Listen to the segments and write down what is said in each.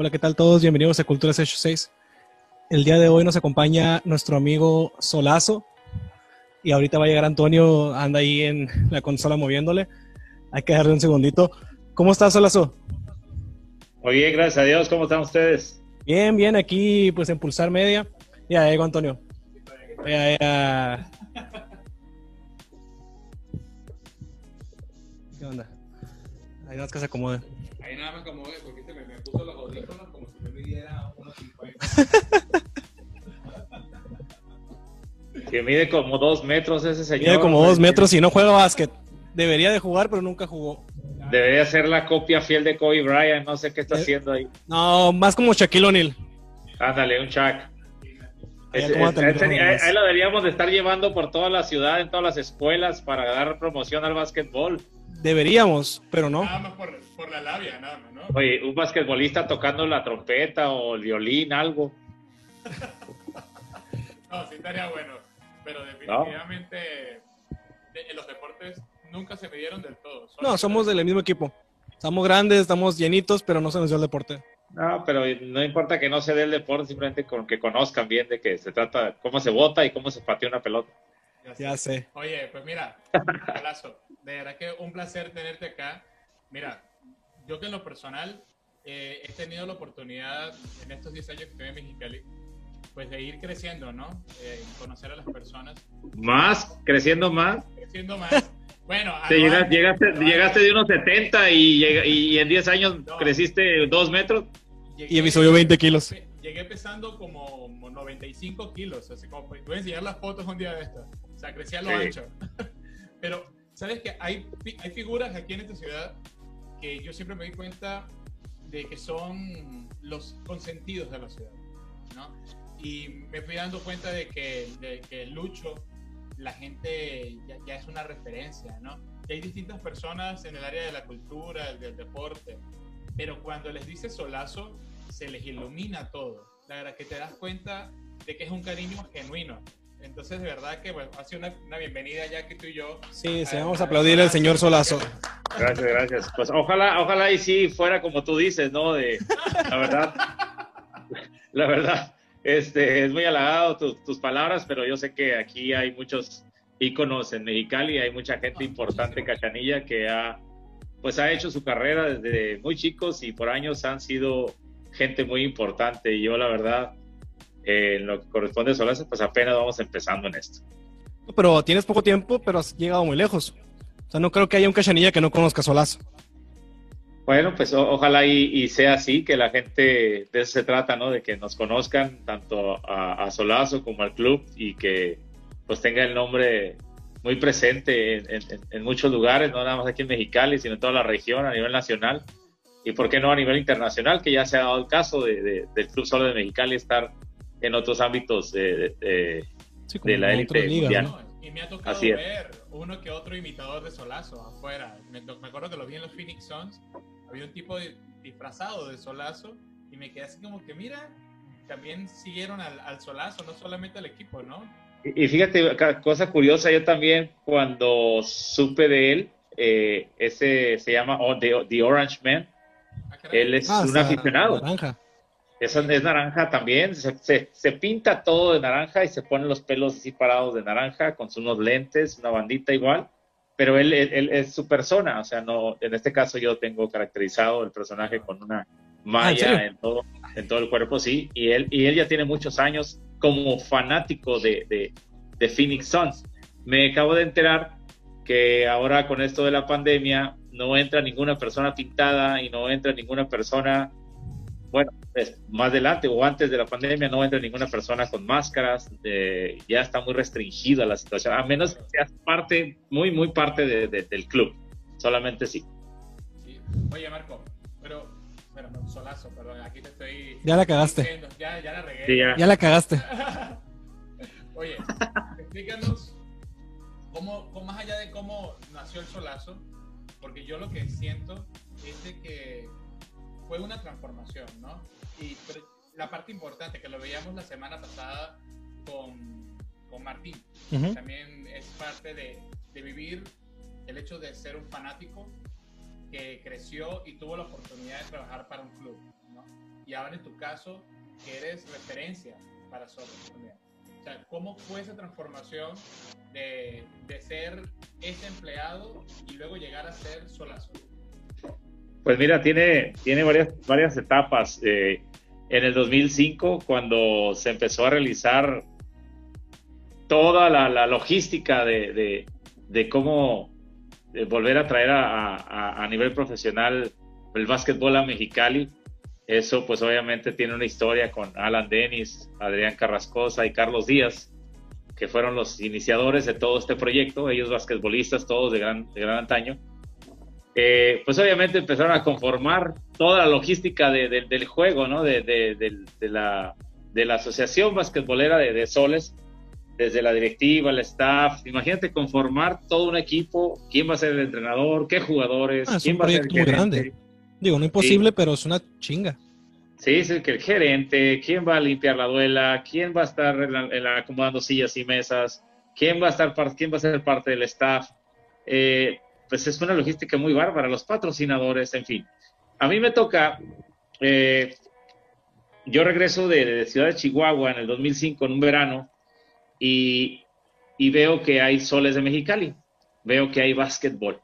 Hola, ¿qué tal todos? Bienvenidos a Cultura 686. El día de hoy nos acompaña nuestro amigo Solazo y ahorita va a llegar Antonio, anda ahí en la consola moviéndole. Hay que darle un segundito. ¿Cómo estás, Solazo? Muy bien, gracias a Dios. ¿Cómo están ustedes? Bien, bien, aquí pues en Pulsar Media. Ya llegó Antonio. Ya, ya. ¿Qué onda? Ahí nada más que se acomode. Ahí nada me acomodé porque este me, me puso los Que mide como dos metros ese señor. Mide como dos metros y no juega básquet. Debería de jugar, pero nunca jugó. Debería ser la copia fiel de Kobe Bryant. No sé qué está Eh. haciendo ahí. No, más como Shaquille O'Neal. Ándale, un ahí más. ahí lo deberíamos de estar llevando por toda la ciudad, en todas las escuelas, para dar promoción al básquetbol. Deberíamos, pero no. Nada más por, por la labia, nada más, ¿no? Oye, un basquetbolista tocando la trompeta o el violín, algo. No, sí estaría bueno. Pero definitivamente de- en los deportes nunca se midieron del todo. No, somos del mismo equipo. Estamos grandes, estamos llenitos, pero no se nos dio el deporte. No, pero no importa que no se dé el deporte, simplemente con que conozcan bien de qué se trata, cómo se vota y cómo se patea una pelota. Ya sé. Oye, pues mira, Golazo, de verdad que un placer tenerte acá. Mira, yo que en lo personal eh, he tenido la oportunidad en estos 10 años que estoy en Mexicali, pues de ir creciendo, ¿no? Eh, conocer a las personas, Más, creciendo más. creciendo más. Bueno, anual- llegaste, llegaste, anual- llegaste de unos 70 y, llega- y en 10 años No. creciste 2 metros. llegué- Y me subió 20 kilos. Llegué pesando como 95 kilos, así como voy a enseñar las fotos un día de esto. Sea, crecí a lo Sí. ancho. Pero, ¿sabes qué? Hay, hay figuras aquí en esta ciudad que yo siempre me di cuenta de que son los consentidos de la ciudad, ¿no? Y me fui dando cuenta de que, de que Lucho, la gente ya, ya es una referencia, ¿no? Y hay distintas personas en el área de la cultura, del deporte, pero cuando les dice solazo, se les ilumina todo. La verdad que te das cuenta de que es un cariño genuino. Entonces, de verdad que bueno, ha sido una, una bienvenida ya que tú y yo. Sí, sí, a- vamos a a aplaudir al señor Solazo. Gracias, gracias. Pues ojalá, ojalá y sí fuera como tú dices, ¿no? De, la verdad, la verdad, este, es muy halagado tus, tus palabras, pero yo sé que aquí hay muchos íconos en Mexicali, hay mucha gente importante, Cachanilla, que ha, pues ha hecho su carrera desde muy chicos y por años han sido gente muy importante. Y yo, la verdad, eh, en lo que corresponde a Solazo, pues apenas vamos empezando en esto. Pero tienes poco tiempo, pero has llegado muy lejos. O sea, no creo que haya un cachanilla que no conozca a Solazo. Bueno, pues o- ojalá y, y sea así, que la gente, de eso se trata, ¿no? De que nos conozcan tanto a, a Solazo como al club y que pues tenga el nombre muy presente en, en- en muchos lugares, no nada más aquí en Mexicali, sino en toda la región, a nivel nacional y por qué no a nivel internacional, que ya se ha dado el caso de, de- del Club Solo de Mexicali estar en otros ámbitos de, de- de- Sí, De la élite mundial. ¿no? Y me ha tocado Así ver uno que otro imitador de Solazo afuera. Me, me acuerdo que lo vi en los Phoenix Suns. Había un tipo di- disfrazado de Solazo y me quedé así como que, mira, también siguieron al, al Solazo, no solamente al equipo, ¿no? Y y fíjate, cosa curiosa, yo también cuando supe de él, eh, ese se llama oh, The, The Orange Man, Ah, él es Ah, un está aficionado, Naranja. Es, es naranja también, se, se- se pinta todo de naranja y se pone los pelos así parados de naranja con unos lentes, una bandita igual, pero él, él- él es su persona, o sea, no, en este caso yo tengo caracterizado el personaje con una Ah, ¿en malla en todo, en todo el cuerpo, sí, y él, y él ya tiene muchos años como fanático de, de, de Phoenix Suns. Me acabo de enterar que ahora con esto de la pandemia no entra ninguna persona pintada y no entra ninguna persona, bueno, más adelante o antes de la pandemia no entra ninguna persona con máscaras, eh, ya está muy restringida la situación, a menos que seas parte, muy, muy parte de- de- del club, solamente sí. Sí. Oye, Marco, pero, pero no, Solazo, perdón, aquí te estoy... Ya la cagaste. diciendo, Ya, ya la regué. Sí, ya. Ya la cagaste. Oye, explícanos cómo, cómo, más allá de cómo nació el solazo, porque yo lo que siento es de que fue una transformación, ¿no? Y la parte importante que lo veíamos la semana pasada con, con Martín, Ujú. también es parte de, de vivir el hecho de ser un fanático que creció y tuvo la oportunidad de trabajar para un club, ¿no? y ahora en tu caso, que eres referencia para Soles también. O sea, ¿cómo fue esa transformación de, de ser ese empleado y luego llegar a ser Solazo? Pues mira, tiene, tiene varias, varias etapas. Eh, en el 2005, cuando se empezó a realizar toda la, logística de, de, cómo eh, volver a traer a, a, nivel profesional el básquetbol a Mexicali, eso pues obviamente tiene una historia con Alan Denis, Adrián Carrascosa y Carlos Díaz, que fueron los iniciadores de todo este proyecto, ellos basquetbolistas todos de gran, de gran antaño. Eh, pues obviamente empezaron a conformar toda la logística de, de, del juego, ¿no? De, de, la, de la Asociación Basquetbolera de, Soles, desde la directiva, el staff. Imagínate conformar todo un equipo, quién va a ser el entrenador, qué jugadores, ah, quién va a ser el muy grande. Digo, no imposible, sí. pero es una chinga. Sí, es el que el gerente, quién va a limpiar la duela, quién va a estar en la, en la, acomodando sillas y mesas, quién va a estar, quién va a ser parte del staff. Eh, pues es una logística muy bárbara, los patrocinadores, en fin. A mí me toca, eh, yo regreso de, de, Ciudad de Chihuahua en el 2005, en un verano, y, veo que hay soles de Mexicali, veo que hay básquetbol.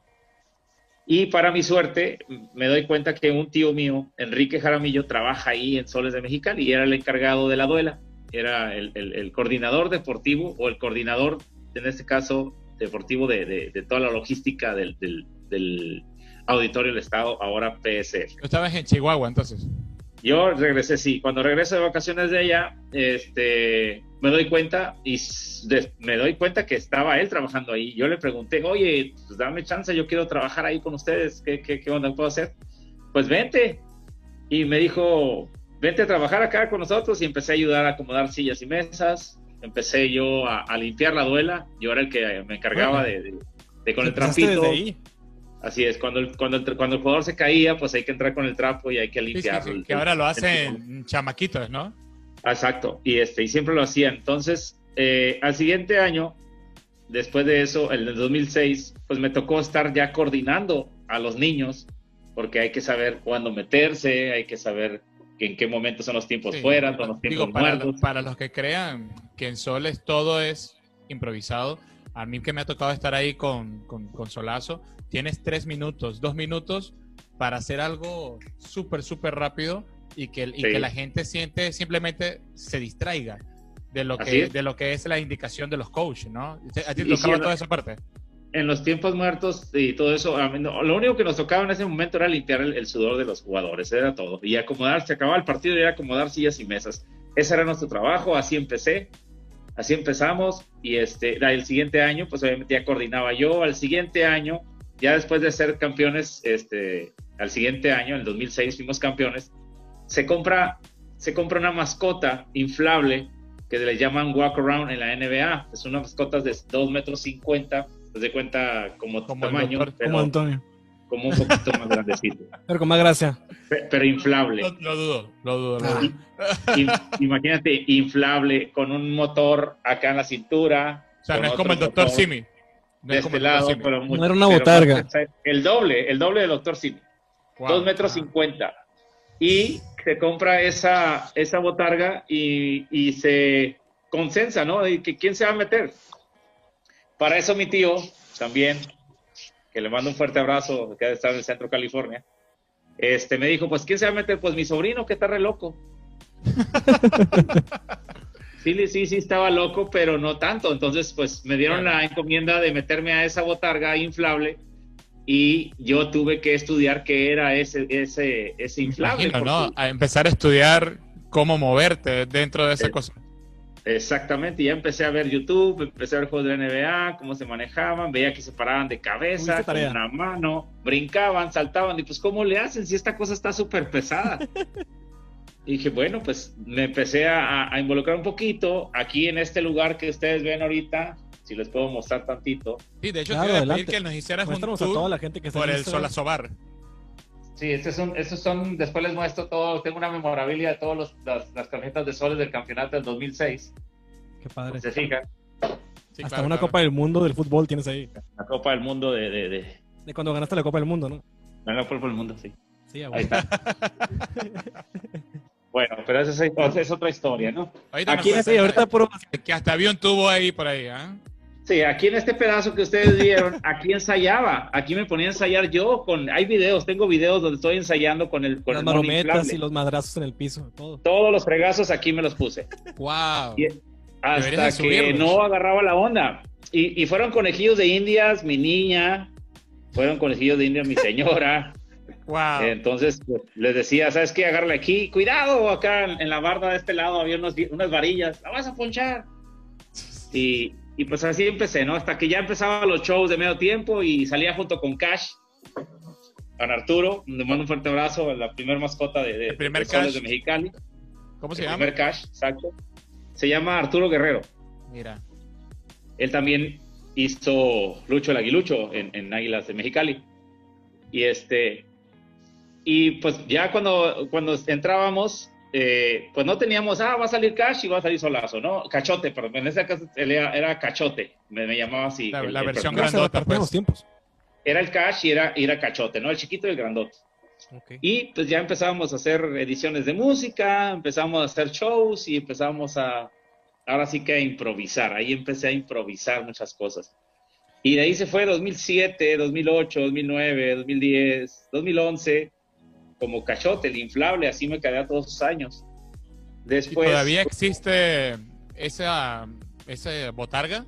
Y para mi suerte, me doy cuenta que un tío mío, Enrique Jaramillo, trabaja ahí en Soles de Mexicali y era el encargado de la duela, era el, el coordinador deportivo o el coordinador, en este caso, deportivo de, de, de toda la logística del, del, del, Auditorio del Estado, ahora PSF. ¿Tú estabas en Chihuahua entonces? Yo regresé, sí. Cuando regreso de vacaciones de allá, este, me doy cuenta y de, me doy cuenta que estaba él trabajando ahí. Yo le pregunté, oye, pues dame chance, yo quiero trabajar ahí con ustedes, ¿qué, qué, qué onda puedo hacer? Pues vente. Y me dijo, vente a trabajar acá con nosotros y empecé a ayudar a acomodar sillas y mesas, empecé yo a, a, limpiar la duela, yo era el que me encargaba bueno, de, de, de, con el trampito. Así es, cuando el, cuando, el, cuando el jugador se caía, pues hay que entrar con el trapo y hay que limpiarlo. Sí, sí, sí, que ahora lo hacen chamaquitos, ¿no? Exacto, y, este, y siempre lo hacían. Entonces, eh, al siguiente año, después de eso, en el 2006, pues me tocó estar ya coordinando a los niños, porque hay que saber cuándo meterse, hay que saber en qué momento son los tiempos sí, fuera, son los tiempos digo, para, muertos. para los que crean que en Soles todo es improvisado, a mí que me ha tocado estar ahí con, con, con Solazo, tienes tres minutos, dos minutos para hacer algo súper, súper rápido y, que, y sí. que la gente siente, simplemente se distraiga de lo, que, es. de lo que es la indicación de los coaches, ¿no? ¿A ti te tocaba toda esa parte? En los tiempos muertos y todo eso, lo único que nos tocaba en ese momento era limpiar el, el sudor de los jugadores, era todo. Y acomodar, se acababa el partido y era acomodar sillas y mesas. Ese era nuestro trabajo, así empecé así empezamos y este, el siguiente año, pues obviamente ya coordinaba yo, al siguiente año, ya después de ser campeones, este, al siguiente año, en el 2006 fuimos campeones, se compra, se compra una mascota inflable que le llaman walk around en la NBA, es una mascota de 2 metros 50, se de cuenta como, como tamaño, doctor, pero, como Antonio. Como un poquito más grandecito. Pero con más gracia. Pero, pero inflable. Lo, lo, dudo, lo dudo. Lo dudo. imagínate, inflable, con un motor acá en la cintura. O sea, no es como el doctor Simi. No de este lado, Simi. pero mucho, no era una botarga. Pero, el doble, el doble del doctor Simi. Wow. Dos metros cincuenta. Y se compra esa, esa botarga y, y se consensa, ¿no? Y que quién se va a meter. Para eso mi tío también que le mando un fuerte abrazo, que ha estado en el centro California, este, me dijo, pues, ¿quién se va a meter? Pues mi sobrino, que está re loco. sí, sí, sí, estaba loco, pero no tanto. Entonces, pues, me dieron la encomienda de meterme a esa botarga inflable y yo tuve que estudiar qué era ese, ese, ese inflable. Imagino, ¿no? A empezar a estudiar cómo moverte dentro de esa eh, cosa. Exactamente, ya empecé a ver YouTube, empecé a ver juegos de NBA, cómo se manejaban, veía que se paraban de cabeza, con una mano, brincaban, saltaban, y pues ¿cómo le hacen si esta cosa está súper pesada? y dije, bueno, pues me empecé a, a, involucrar un poquito aquí en este lugar que ustedes ven ahorita, si les puedo mostrar tantito. Sí, de hecho claro, te iba a pedir que nos hicieras un tour a toda la gente que por el Solasobar. Sí, estos son, estos son, después les muestro todo, tengo una memorabilia de todas las, las tarjetas de soles del campeonato del 2006. Qué padre. ¿Se fijan? Sí, Hasta claro, una claro. Copa del Mundo del fútbol tienes ahí. La Copa del Mundo de... De, de... de cuando ganaste la Copa del Mundo, ¿no? La Copa del Mundo, sí. Sí, ahí está. Bueno, pero esa es, es otra historia, ¿no? Ahorita Aquí Sí, ahorita puro... Que hasta había un tubo ahí por ahí, ¿ah? Sí, aquí en este pedazo que ustedes vieron, aquí ensayaba, aquí me ponía a ensayar yo con, hay videos, tengo videos donde estoy ensayando con el, con las el marometas y los madrazos en el piso, todo. Todos los fregazos aquí me los puse. ¡Wow! Y- Hasta que no agarraba la onda. Y, y fueron conejillos de indias, mi niña, fueron conejillos de indias, mi señora. ¡Wow! Entonces pues, les decía, ¿sabes qué? Agarrarle aquí, cuidado, acá en, en la barda de este lado había unos, unas varillas, la vas a ponchar. Y, y pues así empecé, ¿no? Hasta que ya empezaba los shows de medio tiempo y salía junto con Cash, con Arturo, le mando un fuerte abrazo, la primer mascota de, de, El primer de Cash. de Mexicali. ¿Cómo se el llama? primer Cash, exacto. Se llama Arturo Guerrero. Mira. Él también hizo Lucho el Aguilucho en, en Águilas de Mexicali. Y este, y pues ya cuando, cuando entrábamos, eh, pues no teníamos, ah, va a salir Cash y va a salir Solazo, ¿no? Cachote, perdón, en ese caso era, era Cachote, me, me llamaba así. La- el- la el versión grandota, pues. los tiempos. Era el Cash y era, y era Cachote, ¿no? El chiquito y el grandote. Y pues ya empezábamos a hacer ediciones de música, empezamos a hacer shows y empezamos a, ahora sí que a improvisar. Ahí empecé a improvisar muchas cosas. Y de ahí se fue 2007, 2008, 2009, 2010, 2011, como cachote, el inflable, así me quedé a todos esos años. ¿Y Después, todavía existe esa, esa botarga?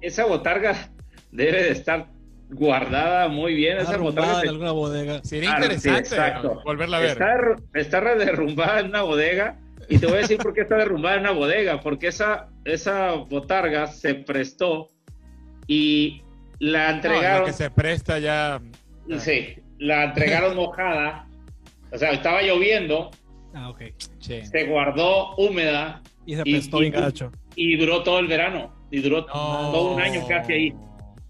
esa botarga debe de estar guardada muy bien. Esa botarga se- en alguna bodega. Sería Ah, sí, interesante exacto. volverla a ver. Está, está derrumbada en una bodega. Y te voy a decir por qué está derrumbada en una bodega. Porque esa, esa botarga se prestó y la No, lo entregaron. que se presta ya. Sí, la entregaron mojada. O sea, estaba lloviendo, Ah, ok. Che. se guardó húmeda Y se y- bien gacho. y duró todo el verano. Y duró todo un año casi ahí.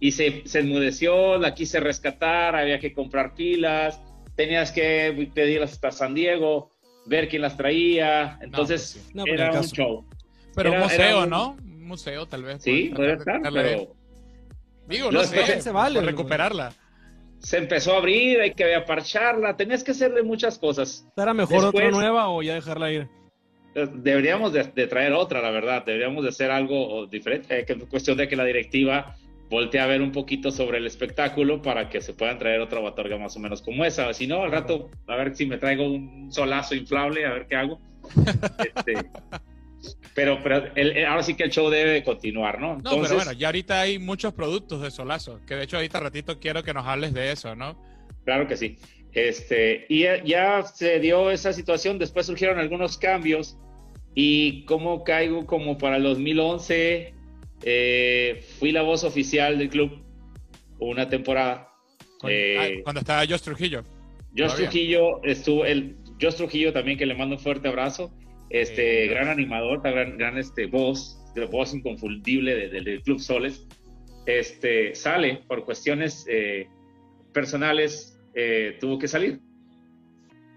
y se, se enmudeció, la quise rescatar, había que comprar pilas, tenías que pedirlas hasta San Diego, ver quién las traía, entonces pues sí. No, pero era un show. Pero un Era- museo, era un- ¿no? Un museo, tal vez. Sí, puede estar, pero Digo, No, no sé, se vale, recuperarla. Se empezó a abrir, hay que parcharla, tenías que hacerle muchas cosas. ¿Era mejor otra Después- nueva o ya dejarla ir? Eh, Deberíamos de, de traer otra, la verdad, deberíamos de hacer algo diferente, eh, es cuestión de que la directiva voltee a ver un poquito sobre el espectáculo para que se puedan traer otra batorga más o menos como esa. Si no, al rato, a ver si me traigo un solazo inflable, a ver qué hago. Este, pero pero el- ahora sí que el show debe de continuar, ¿no? No, pero bueno, ya ahorita hay muchos productos de Solazo, que de hecho ahorita ratito quiero que nos hables de eso, ¿no? Claro que sí. Este, y ya, ya se dio esa situación, después surgieron algunos cambios y como caigo como para el 2011, eh, fui la voz oficial del club una temporada. Eh, ah, cuando estaba Josh Trujillo. Josh. Trujillo estuvo, el Josh Trujillo también que le mando un fuerte abrazo, este Sí, gran animador, gran, gran este voz, voz inconfundible de- de- del Club Soles, este sale por cuestiones eh, personales, eh, tuvo que salir.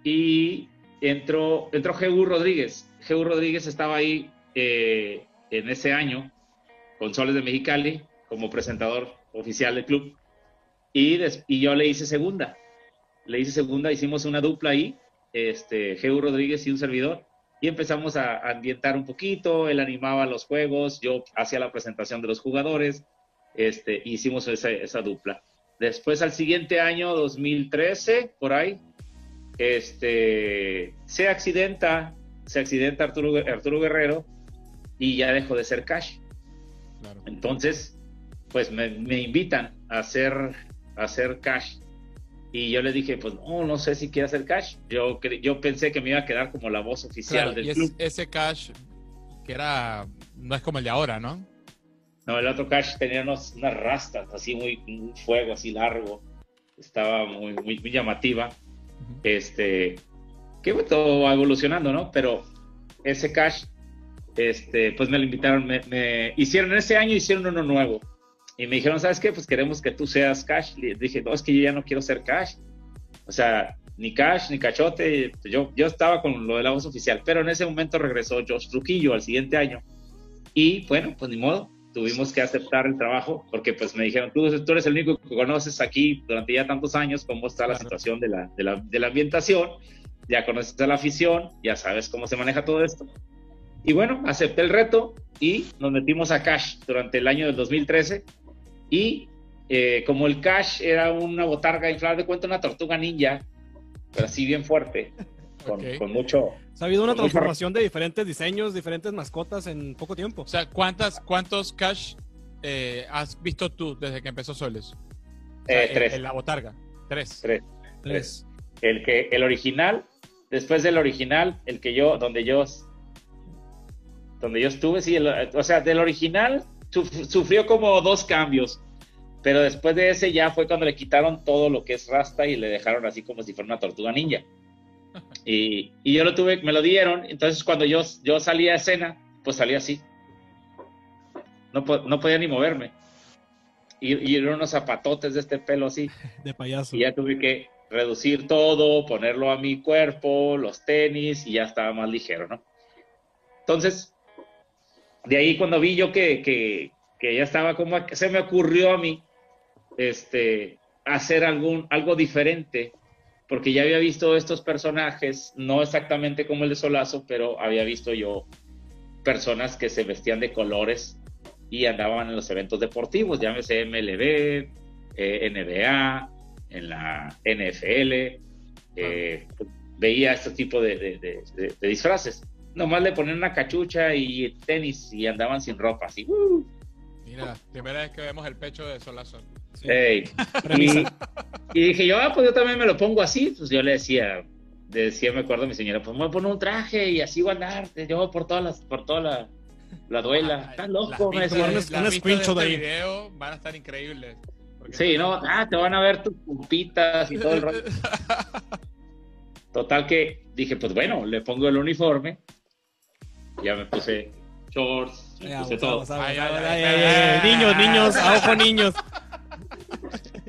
Y entró entró Jehu Rodríguez. Jehu Rodríguez estaba ahí eh, en ese año con Soles de Mexicali como presentador oficial del club. Y, des- y yo le hice segunda. Le hice segunda, hicimos una dupla ahí, este, Geu Rodríguez y un servidor, y empezamos a, ambientar un poquito, él animaba los juegos, yo hacía la presentación de los jugadores, este, hicimos esa, esa dupla. Después al siguiente año, 2013, por ahí, este, se accidenta, se accidenta Arturo, Arturo Guerrero y ya dejó de ser Cash. Claro. Entonces, pues me, me invitan a hacer, a hacer cash. Y yo les dije, pues no, no sé si quiero hacer cash. Yo, yo pensé que me iba a quedar como la voz oficial Claro, del y es- club. ese cash que era, no es como el de ahora, ¿no? No, el otro cash tenía unos- unas rastas, así muy, un fuego así largo. Estaba muy, muy, muy llamativa. Este, que todo va evolucionando, ¿no? Pero ese cash, este, pues me lo invitaron, me, me- hicieron ese año, hicieron uno nuevo. Y me dijeron, ¿sabes qué? Pues queremos que tú seas cash. Y dije, no, es que yo ya no quiero ser cash. O sea, ni cash, ni cachote. Yo, yo estaba con lo de la voz oficial, pero en ese momento regresó Josh Trujillo al siguiente año. Y bueno, pues ni modo, tuvimos que aceptar el trabajo porque pues me dijeron, tú, tú eres el único que conoces aquí durante ya tantos años cómo está la situación de la, de la, de la ambientación. ya conoces a la afición, ya sabes cómo se maneja todo esto. Y bueno, acepté el reto y nos metimos a Cash durante el año del 2013. Y eh, como el Cash era una botarga inflable, de cuenta una tortuga ninja, pero así bien fuerte, con, mucho... Ha habido una transformación de diferentes diseños, diferentes mascotas en poco tiempo. O sea, ¿cuántas, ¿cuántos cash eh, has visto tú desde que empezó Soles? O sea, eh, tres, En la botarga. Tres. tres. Tres. El, que, el original, después del original, el que yo, donde yo, donde yo estuve, sí, el- o sea, del original suf- sufrió como dos cambios, pero después de ese ya fue cuando le quitaron todo lo que es rasta y le dejaron así como si fuera una tortuga ninja. Y, y yo lo tuve, me lo dieron, entonces cuando yo, yo salía a escena, pues salía así. No, no podía ni moverme. Y, y eran unos zapatotes de este pelo así. De payaso. Y ya tuve que reducir todo, ponerlo a mi cuerpo, los tenis, y ya estaba más ligero, ¿no? Entonces, de ahí cuando vi yo que, que, que ya estaba como, se me ocurrió a mí, este, hacer algún, algo diferente, porque ya había visto estos personajes, no exactamente como el de Solazo, pero había visto yo personas que se vestían de colores y andaban en los eventos deportivos, llámese MLB, eh, NBA, en la NFL, eh, veía este tipo de, de- de- de- de disfraces. Nomás le ponían una cachucha y tenis y andaban sin ropa, así. ¡uh! Mira, primera vez que vemos el pecho de Solazo. Sí. Ey. Y, dije yo, ah, pues yo también me lo pongo así. Pues yo le decía, decía, me acuerdo a mi señora, pues me voy a poner un traje y así voy a andar, yo por todas las, por toda la, la duela. Estás loco, me decía. Un vistas de screenshot este ahí. video van a estar increíbles. Sí, no, ah, te van a ver tus pumpitas y todo el rollo. Total que dije, pues bueno, le pongo el uniforme. Ya me puse shorts, me Ya, puse todo. ay, ay, ay, ay, ay. Niños, niños, a ojo niños.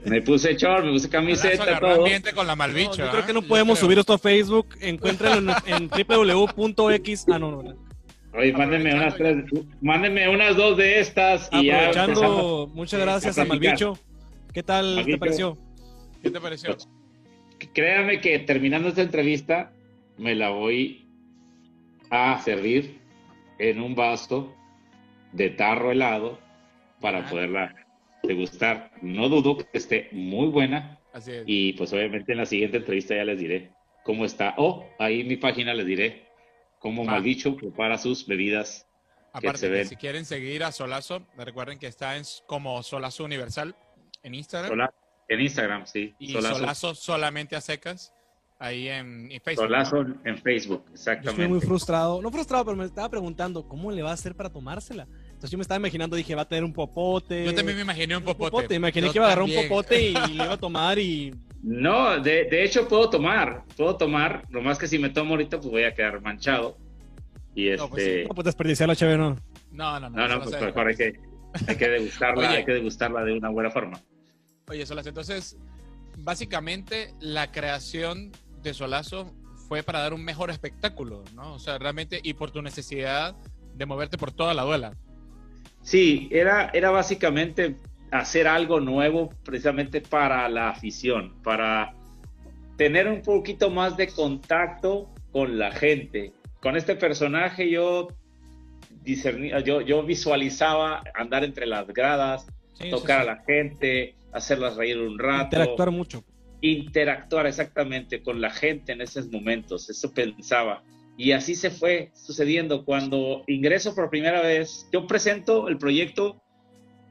Me puse shorts, me puse camiseta, todo. ambiente con la malbicho. No, yo creo que no podemos subir esto a Facebook. Encuéntrenlo en, en www.x. Ah, no, no. no. Oye, mándenme unas tres, mándenme unas dos de estas y ya. Aprovechando, muchas gracias a. Malbicho. ¿Qué tal te pareció? ¿Qué te pareció? Créanme que terminando esta entrevista me la voy a servir en un vaso de tarro helado para Ah. poderla degustar. No dudo que esté muy buena Así es. y pues obviamente en la siguiente entrevista ya les diré cómo está. O ahí en mi página les diré cómo Va. Maldicho prepara sus bebidas. Aparte, se que ven. si quieren seguir a Solazo, recuerden que está en, como Solazo Universal en Instagram Sola- en Instagram, sí. y Solazo, Solazo solamente a secas ahí en, en Facebook. Solazo ¿no? en Facebook, Yo estoy exactamente. muy frustrado. No frustrado, pero me estaba preguntando cómo le va a hacer para tomársela. Entonces yo me estaba imaginando, dije, va a tener un popote. Yo también me imaginé un un popote. Imaginé Yo que iba a agarrar un popote y le iba a tomar y. No, de, de hecho puedo tomar, puedo tomar, nomás que si me tomo ahorita pues voy a quedar manchado. Y este, No, pues sí, No, pues desperdiciar la chévere, no. No, no, no. no, eso no, lo pues mejor hay que, hay que degustarla, Oye. hay que degustarla de una buena forma. Oye, Solazo, entonces, básicamente la creación de Solazo fue para dar un mejor espectáculo, ¿no? O sea, realmente, y por tu necesidad de moverte por toda la duela. Sí, era, era básicamente hacer algo nuevo precisamente para la afición, para tener un poquito más de contacto con la gente. Con este personaje yo discernía, yo, yo visualizaba andar entre las gradas, Sí, sí, tocar sí. a la gente, hacerlas reír un rato. Interactuar mucho. interactuar exactamente con la gente en esos momentos, eso pensaba. Y así se fue sucediendo. Cuando ingreso por primera vez, yo presento el proyecto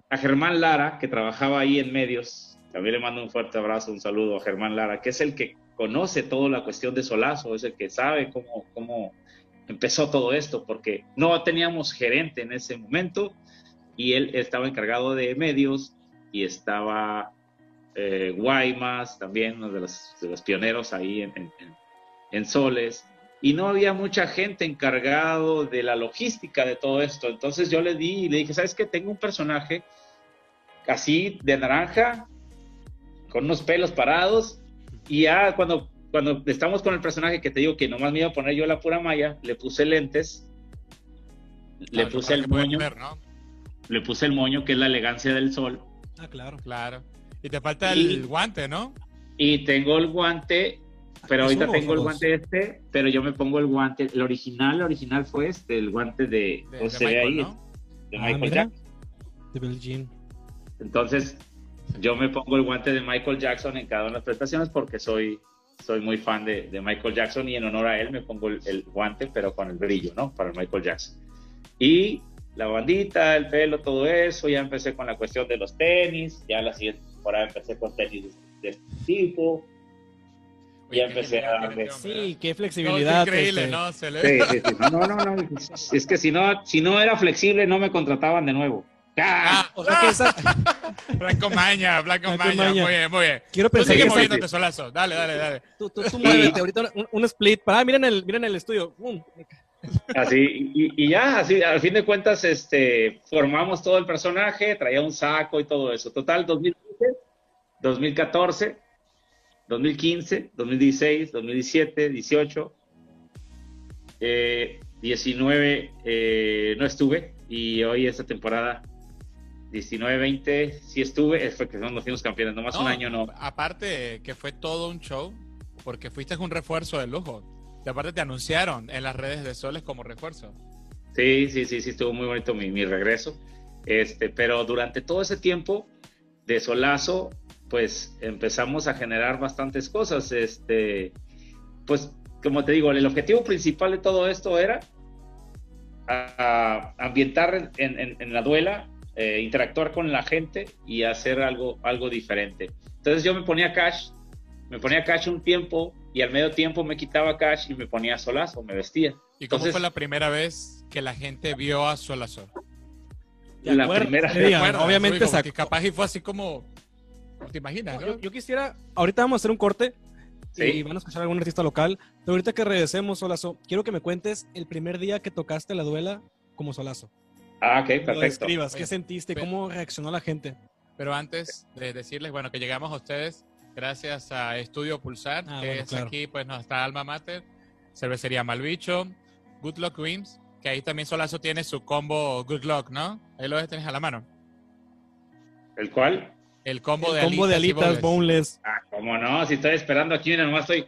a Germán Lara, que trabajaba ahí en medios. También le mando un fuerte abrazo, un saludo a Germán Lara, que es el que conoce toda la cuestión de Solazo, es el que sabe cómo, cómo empezó todo esto, porque no teníamos gerente en ese momento y él estaba encargado de medios y estaba eh, Guaymas, también uno de los, de los pioneros ahí en, en- Soles, y no había mucha gente encargado de la logística de todo esto. Entonces yo le di y le dije, ¿sabes qué? Tengo un personaje así de naranja, con unos pelos parados, y ya cuando, cuando estamos con el personaje que te digo que nomás me iba a poner yo la pura malla, le puse lentes, le Claro, puse el moño, ver, ¿no? le puse el moño que es la elegancia del sol, Ah, claro. Claro. Y te falta Y- el guante, ¿no? y tengo el guante pero ¿Es ahorita o tengo el guante este, pero yo me pongo el guante, el original, el original fue este, el guante de, De, ¿cómo de se Michael, ahí? ¿no? De Ah, Michael mira. Jackson. De Jean. Entonces, yo me pongo el guante de Michael Jackson en cada una de las presentaciones porque soy, soy muy fan de, de Michael Jackson y en honor a él me pongo el, el guante, pero con el brillo, ¿no? Para Michael Jackson. Y la bandita, el pelo, todo eso, ya empecé con la cuestión de los tenis, ya la siguiente temporada empecé con tenis de, de este tipo. Ya empecé a hombre, Sí, qué No, qué flexibilidad. increíble, este, ¿no? Se le Sí, sí, sí. No, no, no, no. Es que si no, si no era flexible, no me contrataban de nuevo. ¡Ah! Ah, O sea que esa, Blanco Maña, Blanco Blanco Maña. Maña. Muy bien, muy bien. quiero Tú pensar sigue que moviéndote, Solazo. Dale, dale, dale. tú, tú, tú muévete, ahorita un, un split. Para, miren el, miren el estudio. Así, y, y ya, así, al fin de cuentas, este, formamos todo el personaje, traía un saco y todo eso. Total, 2015, 2014, 2015, 2016, 2017, 18, eh, 19 eh, no estuve y hoy esta temporada 19, 20 sí estuve, fue que nos fuimos campeones, nomás un No, año no. Aparte que fue todo un show, porque fuiste un refuerzo de lujo. Y aparte te anunciaron en las redes de Soles como refuerzo. Sí, sí, sí, sí, estuvo muy bonito mi, mi regreso. Este, pero durante todo ese tiempo de solazo, pues empezamos a generar bastantes cosas. Este, pues, como te digo, el objetivo principal de todo esto era a- a ambientar en, en- en la duela, eh, interactuar con la gente y hacer algo, algo diferente. Entonces yo me ponía cash, me ponía cash un tiempo y al medio tiempo me quitaba cash y me ponía solazo, me vestía. ¿Y cómo Entonces- fue la primera vez que la gente vio a Solazo? ¿Te La primera vez. Obviamente que capaz y fue así como... ¿Te imaginas, no? Yo, yo quisiera, ahorita vamos a hacer un corte y van a escuchar a algún artista local, pero ahorita que regresemos, Solazo, quiero que me cuentes el primer día que tocaste la duela como Solazo. Ah, ok, Lo perfecto. describas, Oye, qué sentiste, cómo reaccionó la gente. Pero antes de decirles, bueno, que llegamos a ustedes gracias a Estudio Pulsar, Ah, que bueno, es claro. aquí, pues, nuestra alma mater, cervecería Malbicho, Good Luck Wims, que ahí también Solazo tiene su combo Good Luck, ¿no? Ahí lo tienes a la mano. ¿El cual? El combo El de combo de alitas, y alitas, boneless. boneless, Ah, cómo no, si estoy esperando aquí, mira, nomás estoy.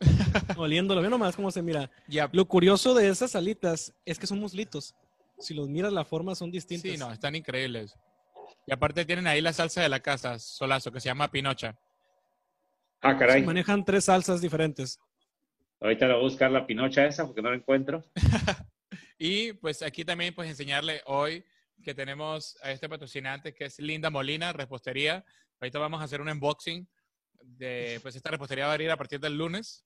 oliéndolo, ve nomás cómo se mira. Ya, Lo curioso de esas alitas es que son muslitos. Si los miras, la forma son distintas. sí, no, están increíbles. Y aparte tienen ahí la salsa de la casa, Solazo, que se llama Pinocha. Ah, Se caray. manejan tres salsas diferentes. Ahorita le voy a buscar la pinocha esa porque no la encuentro. Y pues aquí también pues enseñarle hoy que tenemos a este patrocinante que es Linda Molina, repostería. Ahorita vamos a hacer un unboxing de, pues esta repostería va a abrir a partir del lunes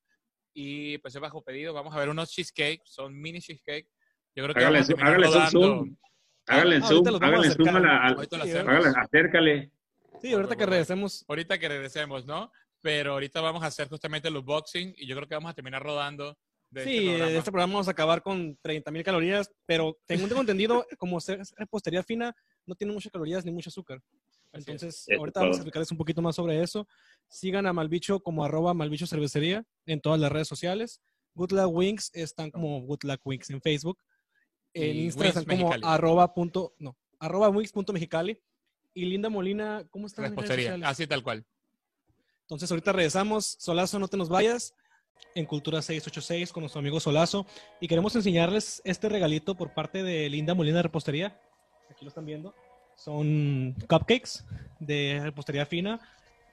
y pues es bajo pedido. Vamos a ver unos cheesecake, son mini cheesecake. Yo creo que Hágale, vamos a zoom, hágale zoom, Ah, zoom, hágale zoom a la. al- Sí, hágale, acércale. Sí, ahorita que regresemos. Ahorita que regresemos, ¿no? Pero ahorita vamos a hacer justamente el unboxing y yo creo que vamos a terminar rodando de Sí, este programa. este programa vamos a acabar con 30 mil calorías, pero tengo tengo entendido, como ser repostería fina, no tiene muchas calorías ni mucho azúcar. Así. Entonces, ahorita vamos a explicarles un poquito más sobre eso. Sigan a Malbicho como arroba Malbicho Cervecería en todas las redes sociales. Good Luck Wings están como Good Luck Wings en Facebook. En Instagram están Wings como Mexicali. arroba punto, no, arroba wings.mexicali. Y Linda Molina, ¿cómo están en redes Repostería, así tal cual. Entonces ahorita regresamos. Solazo, no te nos vayas. En Cultura 686 con nuestro amigo Solazo. Y queremos enseñarles este regalito por parte de Linda Molina de Repostería. Aquí lo están viendo. Son cupcakes de repostería fina.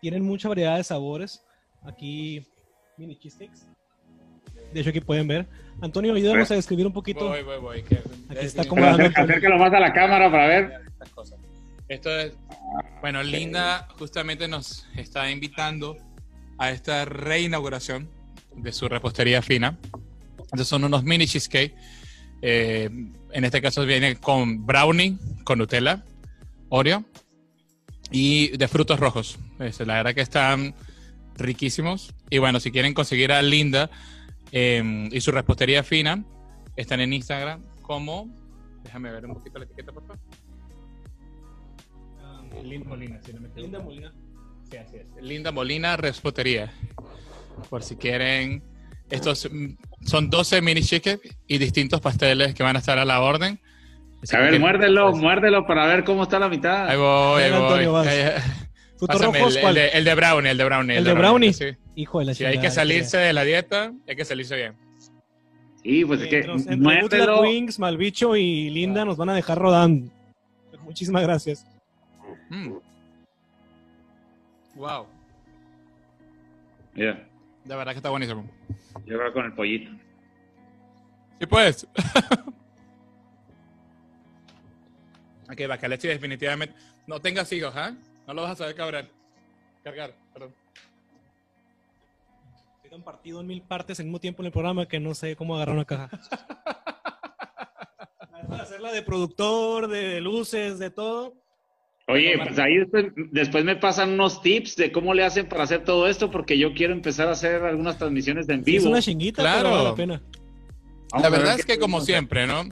Tienen mucha variedad de sabores. Aquí mini cheesecakes. De hecho aquí pueden ver. Antonio, ayúdanos a describir un poquito. Voy, voy, voy. que- Aquí está como- acércalo más a la cámara para ver. Esto es, bueno, Linda justamente nos está invitando a esta reinauguración de su repostería fina. Estos son unos mini cheesecake. Eh, en este caso viene con brownie, con Nutella, Oreo y de frutos rojos. Es, la verdad que están riquísimos. Y bueno, si quieren conseguir a Linda eh, y su repostería fina, están en Instagram como... Déjame ver un poquito la etiqueta, por favor. Linda Molina, si no me equivoco. Linda Molina. Sí, así es. Linda Molina Repostería. Por si quieren. Estos mm, son 12 mini chicken y distintos pasteles que van a estar a la orden. Así A que ver, tienen- muérdelo, muérdelo para ver cómo está la mitad. Ahí voy, ahí voy. ¿Frutos Pásame rojos el, el de, el de brownie, el de brownie. ¿El de brownie? Sí, Hijo de la Sí, hay que salirse de la dieta, hay que salirse bien. Sí, pues es que Entre, muérdelo. Wings, Malbicho y Linda nos van a dejar rodando. Muchísimas gracias. Mm. Wow, Mira, de verdad que está buenísimo. yo creo con el pollito. Sí, pues. ok, Bacalechi definitivamente. No tengas hijos, ¿ah? No lo vas a saber cabrar. Cargar, perdón. Estoy tan partido en mil partes en mismo tiempo en el programa que no sé cómo agarrar una caja. Para hacerla de productor, de luces, de todo. Oye, pues ahí después, después me pasan unos tips de cómo le hacen para hacer todo esto, porque yo quiero empezar a hacer algunas transmisiones de en Sí, es vivo. una chinguita, Claro. pero vale la pena. Vamos La verdad es que como siempre, ¿no?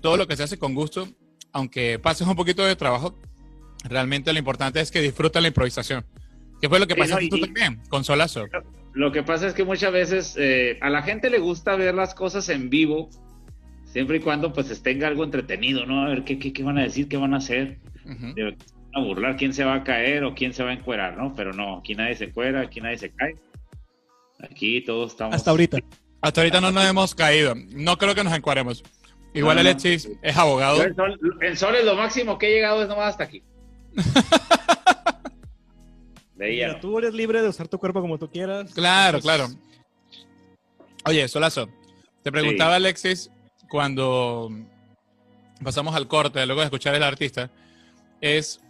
Todo lo que se hace con gusto, aunque pases un poquito de trabajo, realmente lo importante es que disfruta la improvisación. Que fue lo que pasaste no, tú también, con Solazo. Lo que pasa es que muchas veces eh, a la gente le gusta ver las cosas en vivo, siempre y cuando pues tenga algo entretenido, ¿no? A ver qué, qué, qué van a decir, qué van a hacer, Ujú. de- a burlar, quién se va a caer o quién se va a encuerar, ¿no? Pero no, aquí nadie se encuera, aquí nadie se cae. Aquí todos estamos... Hasta ahorita. Hasta ahorita no nos hemos caído. No creo que nos encuadremos. Igual No, no. Alexis es abogado. En sol, en soles lo máximo que he llegado es nomás hasta aquí. De ya Mira, no. tú eres libre de usar tu cuerpo como tú quieras. Claro, Entonces, claro. Oye, Solazo, te preguntaba Alexis cuando pasamos al corte, luego de escuchar al artista, es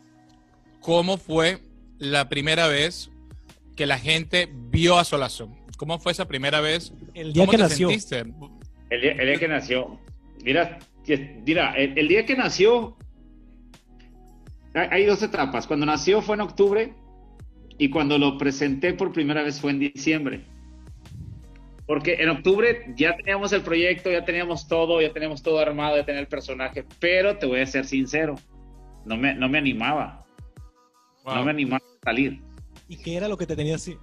cómo fue la primera vez que la gente vio a Solazo. ¿Cómo fue esa primera vez? El día ¿Cómo que te nació. sentiste? El día, el día que nació. Mira, mira el, el día que nació, hay, hay dos etapas. Cuando nació fue en octubre y cuando lo presenté por primera vez fue en diciembre. Porque en octubre ya teníamos el proyecto, ya teníamos todo, ya teníamos todo armado, ya tenía el personaje, pero te voy a ser sincero, no me, no me animaba, Wow. no me animaba a salir. ¿Y qué era lo que te tenía así?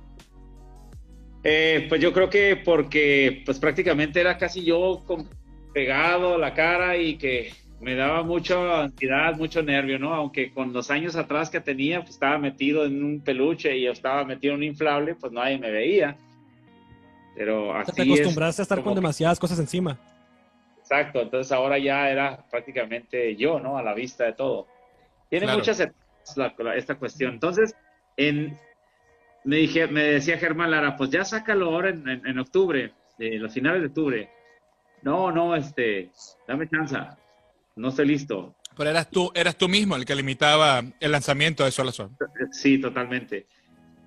Eh, pues yo creo que porque pues prácticamente era casi yo con- pegado a la cara y que me daba mucha ansiedad, mucho nervio, ¿no? Aunque con los años atrás que tenía, pues estaba metido en un peluche y yo estaba metido en un inflable, pues nadie me veía. Pero así te acostumbraste a es estar con que- demasiadas cosas encima. Exacto, entonces ahora ya era prácticamente yo, ¿no? A la vista de todo. Tiene Claro. muchas etapas la- la- esta cuestión. Entonces, en, me, dije, me decía Germán Lara, pues ya sácalo ahora en, en- en octubre, los finales de octubre. No, no, este, dame chance, no estoy listo. Pero eras tú, eras tú mismo el que limitaba el lanzamiento de Solazo. Sí, totalmente.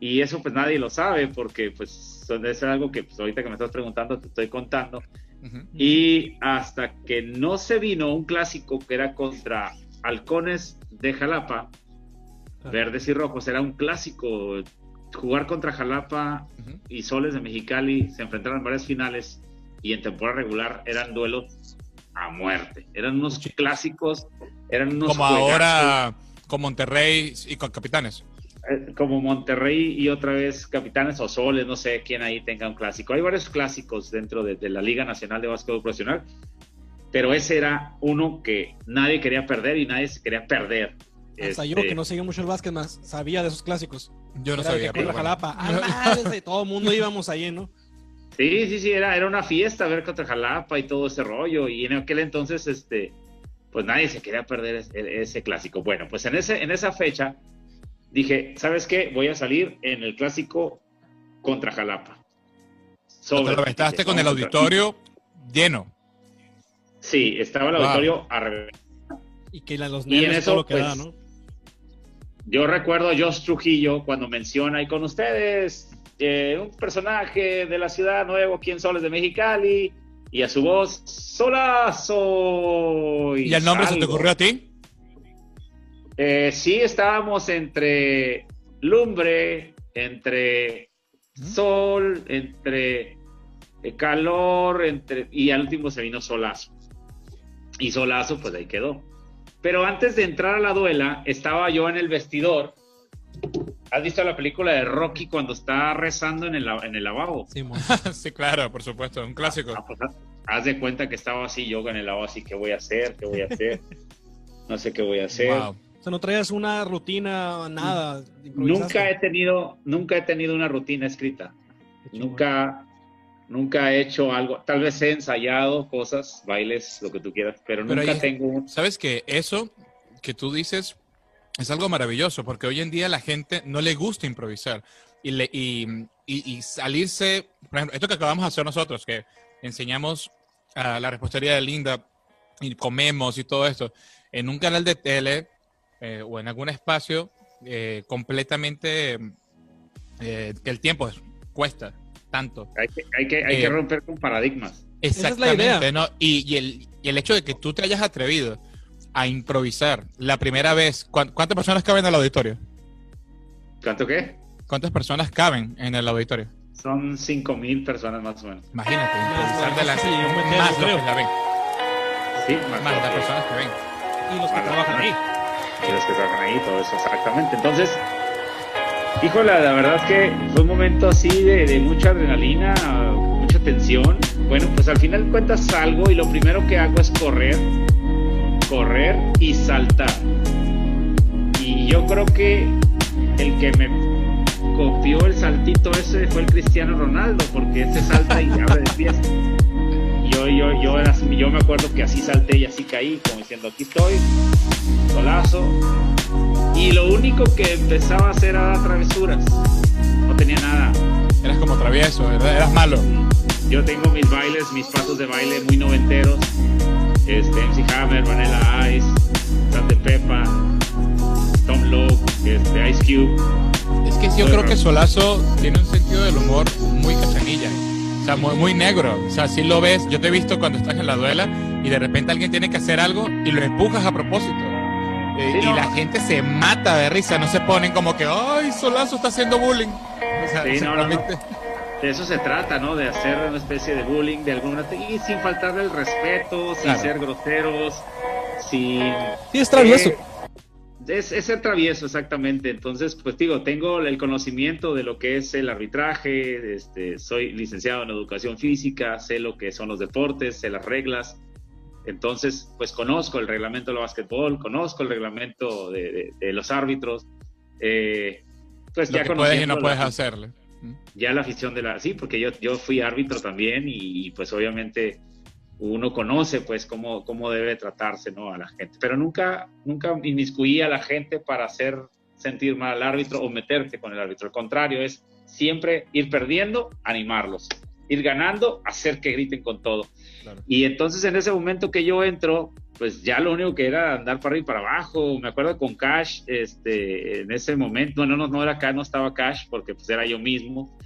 Y eso pues nadie lo sabe porque pues es algo que pues, ahorita que me estás preguntando te estoy contando. Ujú. Y hasta que no se vino un clásico que era contra Halcones de Jalapa, Ah. verdes y rojos, era un clásico. Jugar contra Jalapa y Soles de Mexicali se enfrentaron en varias finales y en temporada regular eran duelos a muerte. Eran unos clásicos, eran unos Como juegazos, ahora con Monterrey y con Capitanes. eh, como Monterrey y otra vez Capitanes o Soles, no sé quién ahí tenga un clásico. Hay varios clásicos dentro de, de la Liga Nacional de Básquetbol Profesional, pero ese era uno que nadie quería perder y nadie se quería perder. Hasta yo, Este, que no seguía mucho el básquet más, sabía de esos clásicos. Yo no Era sabía. pero contra bueno. Jalapa. Ah, madre, todo el mundo íbamos ahí, ¿no? Sí, sí, sí, era, era una fiesta ver contra Jalapa y todo ese rollo. Y en aquel entonces, este, pues nadie se quería perder ese, ese clásico. Bueno, pues en, ese, en esa fecha dije, ¿sabes qué? Voy a salir en el clásico contra Jalapa. Te lo Sobre- aventaste con el auditorio lleno. Sí, estaba el Wow. auditorio a revés. Y que la- los Y en y eso, todo lo que pues, da, ¿no? Yo recuerdo a Josh Trujillo cuando menciona y con ustedes eh, un personaje de la ciudad nuevo aquí en Soles de Mexicali y a su voz Solazo. ¿Y el nombre se te ocurrió a ti? Eh, sí, estábamos entre lumbre, entre sol, entre eh, calor, entre y al último se vino solazo. Y solazo, pues ahí quedó. Pero antes de entrar a la duela, estaba yo en el vestidor. ¿Has visto la película de Rocky cuando está rezando en el, en el lavabo? Sí, claro, por supuesto. Un clásico. Ah, pues, haz de cuenta que estaba así yo en el lavabo, así, ¿qué voy a hacer? ¿Qué voy a hacer? No sé qué voy a hacer. Wow. O sea, no traías una rutina, nada. Nunca he tenido, nunca he tenido una rutina escrita. Nunca, nunca he hecho algo. Tal vez he ensayado cosas, bailes, lo que tú quieras, pero, nunca tengo. Sabes que eso que tú dices es algo maravilloso, porque hoy en día la gente no le gusta improvisar y, le, y, y, salirse. Por ejemplo, esto que acabamos de hacer nosotros, que enseñamos a la repostería de Linda y comemos y todo esto en un canal de tele eh, o en algún espacio eh, completamente eh, que el tiempo cuesta tanto. Hay que, hay que, hay que romper con paradigmas. Exactamente, es la idea. ¿no? Y, y, el, y, el, hecho de que tú te hayas atrevido a improvisar la primera vez, ¿cuántas personas caben en el auditorio? ¿Cuánto qué? ¿Cuántas personas caben en el auditorio? Son 5.000 personas más o menos. Imagínate, improvisar de la más los que la ven. Sí, más, más las personas que ven. Y los que trabajan ahí. Y los que trabajan ahí, todo eso, exactamente. Entonces, híjole, la verdad que fue un momento así de, mucha adrenalina, mucha tensión. Bueno, pues al final cuentas salgo y lo primero que hago es correr, correr y saltar. Y yo creo que el que me copió el saltito ese fue el Cristiano Ronaldo, porque ese salta y abre de pies yo, yo, yo, yo me acuerdo que así salté y así caí, como diciendo, aquí estoy, solazo. Y lo único que empezaba a hacer era travesuras. No tenía nada. Eras como travieso, eras malo. Yo tengo mis bailes, mis pasos de baile muy noventeros. Este, MC Hammer, Vanilla Ice, Sante Pepa, Tom Lowe, este, Ice Cube. Es que sí, yo creo que Solazo tiene un sentido del humor muy cachanilla sea, muy, muy, negro. O sea, si lo ves, yo te he visto cuando estás en la duela y de repente alguien tiene que hacer algo y lo empujas a propósito. Eh, y la gente se mata de risa, no se ponen como que, ay, Solazo está haciendo bullying. O sea, sí, no, no, De eso se trata, ¿no? De hacer una especie de bullying de alguna y sin faltarle el respeto, sin ser groseros, sin... Sí, es travieso. Eh, es, es, ser travieso, exactamente. Entonces, pues digo, tengo el conocimiento de lo que es el arbitraje, este, soy licenciado en educación física, sé lo que son los deportes, sé las reglas. Entonces, pues conozco el reglamento del básquetbol, conozco el reglamento de, los árbitros. Eh, pues lo ya que puedes y no puedes hacerle. Ya la afición de la... Sí, porque yo, yo fui árbitro también y pues obviamente uno conoce pues cómo, cómo debe tratarse ¿no? a la gente. Pero nunca, nunca inmiscuí a la gente para hacer sentir mal al árbitro o meterte con el árbitro. Al contrario, es siempre ir perdiendo, animarlos. Ir ganando, hacer que griten con todo. Y entonces en ese momento que yo entro, pues ya lo único que era andar para arriba y para abajo. Me acuerdo con Cash, este, en ese momento, bueno, no, no era Cash, no estaba Cash, porque pues era yo mismo.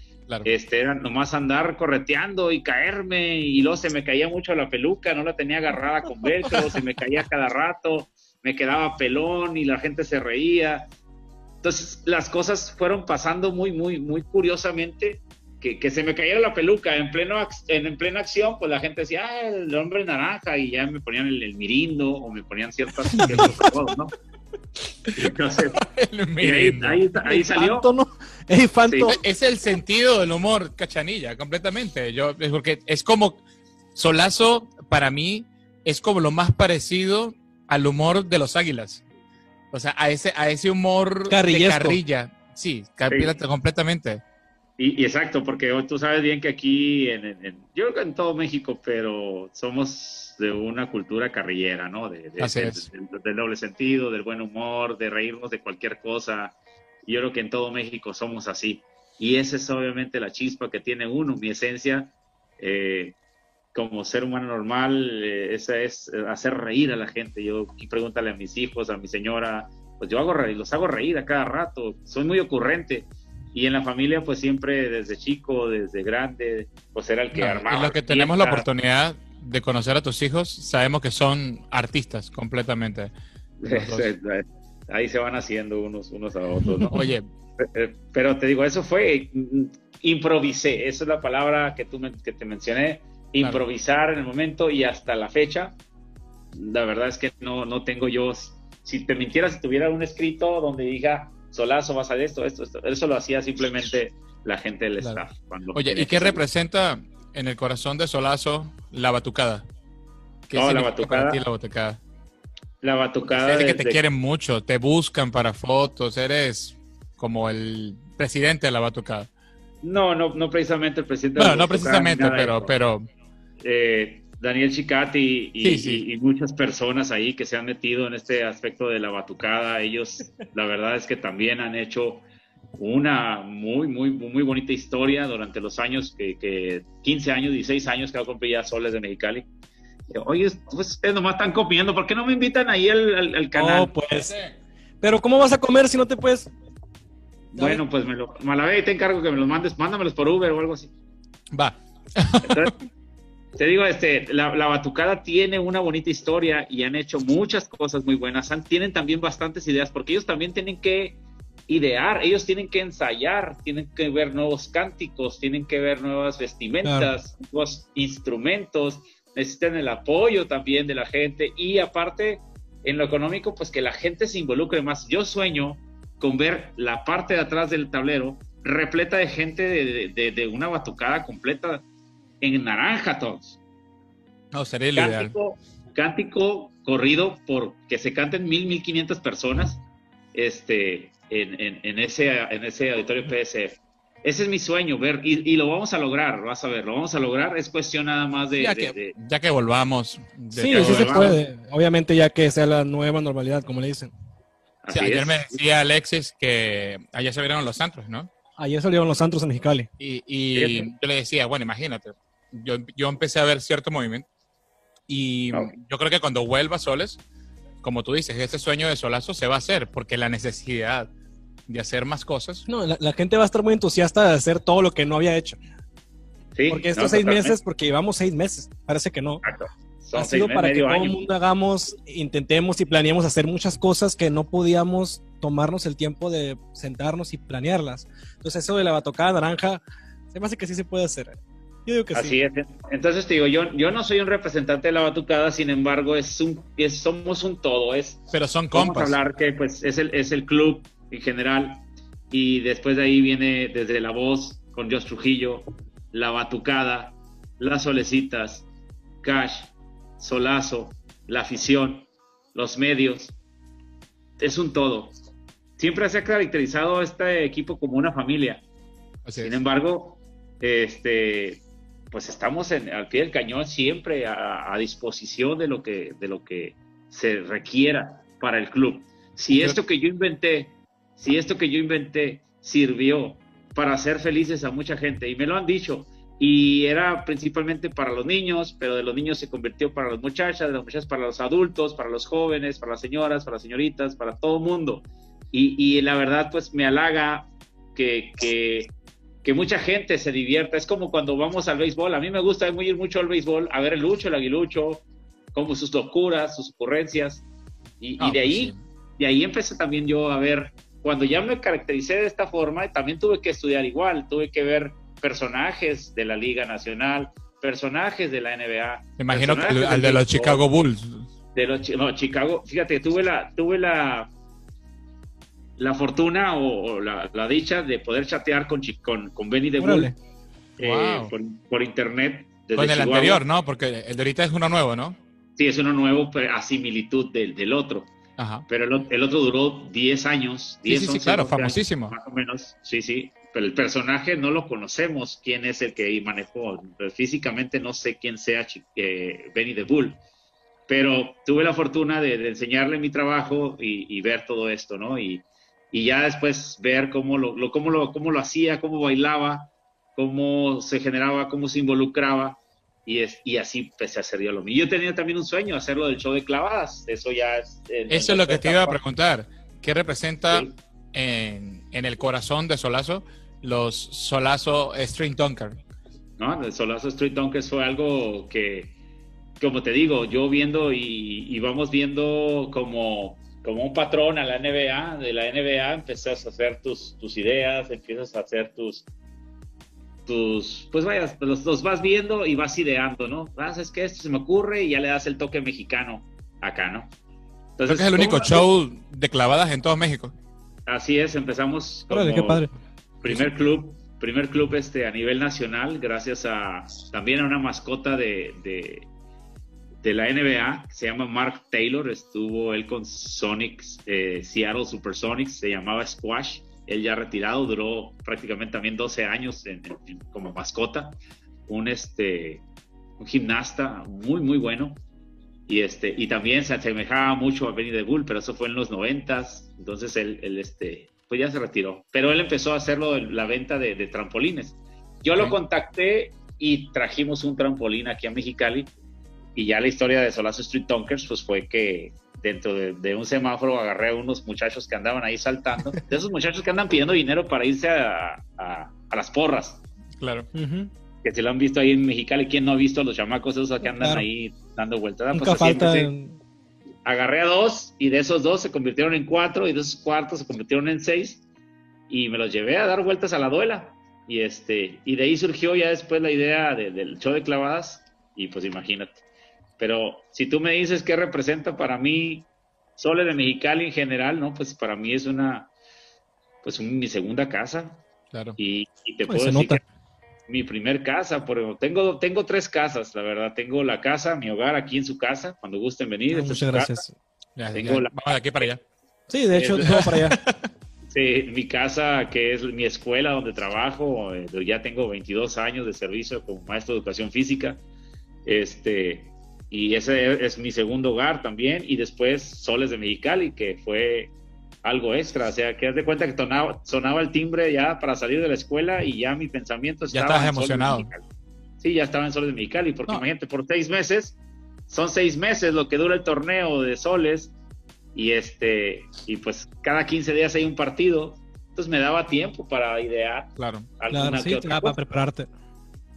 Este, era nomás andar correteando y caerme y luego se me caía mucho la peluca, no la tenía agarrada con velcro, se me caía cada rato, me quedaba pelón y la gente se reía. Entonces las cosas fueron pasando muy, muy, muy curiosamente. Que, que se me caía la peluca en, pleno, en, en, plena acción, pues la gente decía, ah, el hombre naranja, y ya me ponían el, el mirindo o me ponían ciertas, cosas, ¿no? ahí, salió. Es el sentido del humor, cachanilla, completamente. Yo, es porque es como Solazo, para mí, es como lo más parecido al humor de los águilas. O sea, a ese, a ese humor de carrilla. Sí, completamente. Y, exacto, porque tú sabes bien que aquí, en, en, yo creo que en todo México, pero somos de una cultura carrillera, ¿no? De, del doble sentido, del buen humor, de reírnos de cualquier cosa. Yo creo que en todo México somos así. Y esa es obviamente la chispa que tiene uno, mi esencia. Eh, como ser humano normal, eh, esa es hacer reír a la gente. Yo, y pregúntale a mis hijos, a mi señora, pues yo hago reír, los hago reír a cada rato. Soy muy ocurrente y en la familia pues siempre desde chico, desde grande, pues era el que armaba. Y lo que tenemos la oportunidad de conocer a tus hijos, sabemos que son artistas completamente. Ahí se van haciendo unos, unos a otros, ¿no? Oye. Eh, pero te digo, eso fue, mm, improvisé, esa es la palabra que, tú que te mencioné, improvisar en el momento y hasta la fecha. La verdad es que no, no tengo yo, si te mintiera, si tuviera un escrito donde diga, Solazo va a salir esto, esto, esto. Eso lo hacía simplemente la gente del staff. Oye, ¿y qué representa en el corazón de Solazo la batucada? ¿Qué no, la batucada. la batucada? La batucada. Es que te quieren mucho, te buscan para fotos, eres como el presidente de la batucada. No, no, no precisamente el presidente. Bueno, no precisamente, pero, pero. Eh, Daniel Chicati y, y, muchas personas ahí que se han metido en este aspecto de la batucada, ellos, la verdad es que también han hecho una muy, muy, muy bonita historia durante los años, que, que 15 años, 16 años que ha cumplido ya Soles de Mexicali. Oye, pues ustedes nomás están comiendo, ¿por qué no me invitan ahí al, canal? No, pues. Pero ¿cómo vas a comer si no te puedes? Bueno, pues me lo, Malavé, te encargo que me los mandes, mándamelos por Uber o algo así. Va. te digo, este, la, Batucada tiene una bonita historia y han hecho muchas cosas muy buenas. tienen también bastantes ideas porque ellos también tienen que idear, ellos tienen que ensayar, tienen que ver nuevos cánticos, tienen que ver nuevas vestimentas, nuevos instrumentos, necesitan el apoyo también de la gente y aparte en lo económico, pues que la gente se involucre más. Yo sueño con ver la parte de atrás del tablero repleta de gente de, una batucada completa en naranja todos. No, sería cántico, ideal. Cántico corrido por que se canten mil, mil quinientas personas este, en, en, ese, en ese auditorio PSF. Ese es mi sueño, ver, y, lo vamos a lograr, vas a ver, lo vamos a lograr, es cuestión nada más de... Ya, que, volvamos. sí, sí se puede, obviamente ya que sea la nueva normalidad, como le dicen. ayer me decía Alexis que ayer se vieron los Santos, ¿no? Ayer salieron los Santos en Mexicali. Y, yo le decía, bueno, imagínate, yo, yo empecé a ver cierto movimiento y yo creo que cuando vuelva Soles, como tú dices, ese sueño de Solazo se va a hacer porque la necesidad de hacer más cosas. No, la, gente va a estar muy entusiasta de hacer todo lo que no había hecho. Sí, porque estos seis meses, porque llevamos seis meses, parece que no. ha sido para que todo el mundo hagamos, intentemos y planeemos hacer muchas cosas que no podíamos tomarnos el tiempo de sentarnos y planearlas. Entonces eso de la batocada naranja, se me hace que sí se puede hacer. Yo digo que Así sí. es. Entonces te digo, yo, yo no soy un representante de la batucada, sin embargo, es un, somos un todo. Es, Pero son compas. Vamos a hablar que pues es el, es el club en general. Y después de ahí viene desde La Voz con Josh Trujillo, La Batucada, Las Solecitas, Cash, Solazo, La Afición, los medios. Es un todo. Siempre se ha caracterizado este equipo como una familia. Sin embargo, este, pues estamos en, al pie del cañón siempre a, disposición de lo que de lo que se requiera para el club. Si esto que yo inventé si esto que yo inventé sirvió para hacer felices a mucha gente, y me lo han dicho, y era principalmente para los niños, pero de los niños se convirtió para las muchachas, de las muchachas para los adultos, para los jóvenes, para las señoras, para las señoritas, para todo el mundo. Y, la verdad, pues me halaga que, que, mucha gente se divierta. Es como cuando vamos al béisbol. A mí me gusta ir mucho al béisbol, a ver el lucho, el aguilucho, como sus locuras, sus ocurrencias. Y, de pues ahí, de ahí empecé también yo a ver cuando ya me caractericé de esta forma, también tuve que estudiar igual, tuve que ver personajes de la Liga Nacional, personajes de la NBA. Me imagino que al de los Chicago Bulls. De los no, Chicago, fíjate, tuve la, tuve la, la fortuna o, la, dicha de poder chatear con, con, con Benny de Bull eh, por, internet. Con el anterior, ¿no? Porque el de ahorita es uno nuevo, ¿no? Sí, es uno nuevo, pero a similitud del, del otro. Pero el, otro duró 10 años. 10, sí, sí, claro, famosísimo. más o menos, sí, sí. Pero el personaje no lo conocemos, quién es el que manejó. físicamente no sé quién sea eh, Benny the Bull. Pero tuve la fortuna de, enseñarle mi trabajo y, ver todo esto, ¿no? Y, y ya después ver cómo lo, cómo, lo, cómo lo hacía, cómo bailaba, cómo se generaba, cómo se involucraba y, es, y así empecé a hacer yo lo mío. Yo tenía también un sueño, hacerlo del show de clavadas. Eso ya es... Eso es lo que te iba a preguntar. ¿Qué representa en, en, el corazón de Solazo los Solazo Street Dunker? No, el Solazo Street Dunkers fue algo que, como te digo, yo viendo y, y vamos viendo como como un patrón a la NBA, de la NBA empiezas a hacer tus, tus ideas, empiezas a hacer tus, tus, pues vayas, los, vas viendo y vas ideando, ¿no? Vas, es que esto se me ocurre y ya le das el toque mexicano acá, ¿no? Entonces, Creo que es el único show de clavadas en todo México. Así es, empezamos como primer club, primer club este a nivel nacional, gracias a también a una mascota de, de la NBA, que se llama Mark Taylor, estuvo él con Sonics, eh, Seattle Supersonics, se llamaba Squash, él ya retirado, duró prácticamente también 12 años como mascota, un, este, un gimnasta muy, muy bueno, y, este, y también se asemejaba mucho a Benny the Bull, pero eso fue en los 90 entonces él, él, este, pues ya se retiró, pero él empezó a hacerlo la venta de, trampolines. Yo lo contacté y trajimos un trampolín aquí a Mexicali, y ya la historia de Solazo Street Tonkers, pues fue que dentro de, un semáforo agarré a unos muchachos que andaban ahí saltando, de esos muchachos que andan pidiendo dinero para irse a, las porras. Claro. Que se lo han visto ahí en Mexicali. ¿Quién no ha visto a los chamacos esos que andan ahí dando vueltas? Ah, Nunca pues falta... Agarré a dos y de esos dos se convirtieron en cuatro y de esos cuartos se convirtieron en seis y me los llevé a dar vueltas a la duela. Y, este, y de ahí surgió ya después la idea del show de clavadas y pues imagínate pero si tú me dices qué representa para mí Sole de Mexicali en general, ¿no? Pues para mí es una, pues mi segunda casa. Claro. Y, te pues puedo decir que mi primer casa, porque tengo, tengo tres casas, la verdad. Tengo la casa, mi hogar aquí en su casa, cuando gusten venir. Ah, muchas gracias. tengo La, vamos de aquí para allá. Sí, de hecho, todo para allá. Sí, mi casa, que es mi escuela donde trabajo, eh, ya tengo 22 años de servicio como maestro de educación física. Este, y ese es mi segundo hogar también, y después Soles de Mexicali, que fue algo extra, o sea, que haz de cuenta que sonaba, el timbre ya para salir de la escuela y ya mi pensamiento estaba... Ya estás emocionado. Sí, ya estaba en Soles de Mexicali, porque imagínate, por seis meses, son seis meses lo que dura el torneo de Soles, y este, y pues cada 15 días hay un partido, entonces me daba tiempo para idear. Claro, claro sí, para prepararte.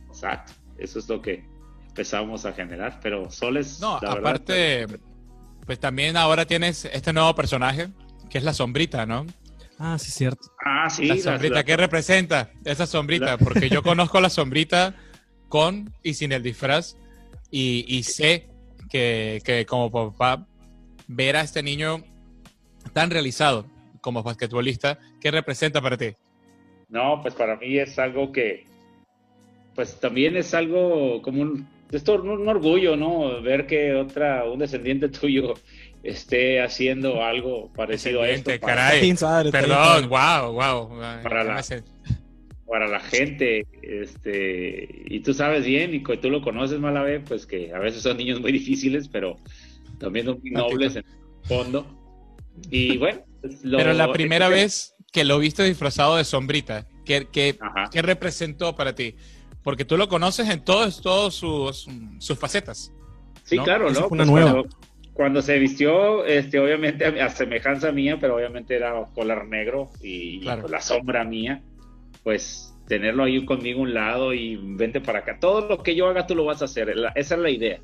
Exacto, eso es lo que, empezamos a generar, pero Soles... No, aparte, pues también ahora tienes este nuevo personaje, que es la sombrita, ¿no? Ah, sí, cierto. Ah, sí. La sombrita, ¿qué representa esa sombrita? Porque yo conozco la sombrita con y sin el disfraz y, sé que, que, como papá, ver a este niño tan realizado como basquetbolista, ¿qué representa para ti? No, pues para mí es algo que, pues también es algo como un, es un, orgullo, ¿no? Ver que otra, un descendiente tuyo esté haciendo algo parecido a esto. Caray. Perdón, wow, wow. Para la, para la gente, este, y tú sabes bien, y tú lo conoces, Malave, pues que a veces son niños muy difíciles, pero también son muy nobles en el fondo. Y bueno, pues pero la primera vez que lo viste disfrazado de sombrita, ¿qué, qué, ¿qué representó para ti? Porque tú lo conoces en todos, todos sus, sus facetas. Sí, claro, ¿no? Una pues nueva. Cuando, se vistió, este, obviamente a, semejanza mía, pero obviamente era color negro y, pues, la sombra mía, pues tenerlo ahí conmigo a un lado y vente para acá. Todo lo que yo haga, tú lo vas a hacer. esa es la idea.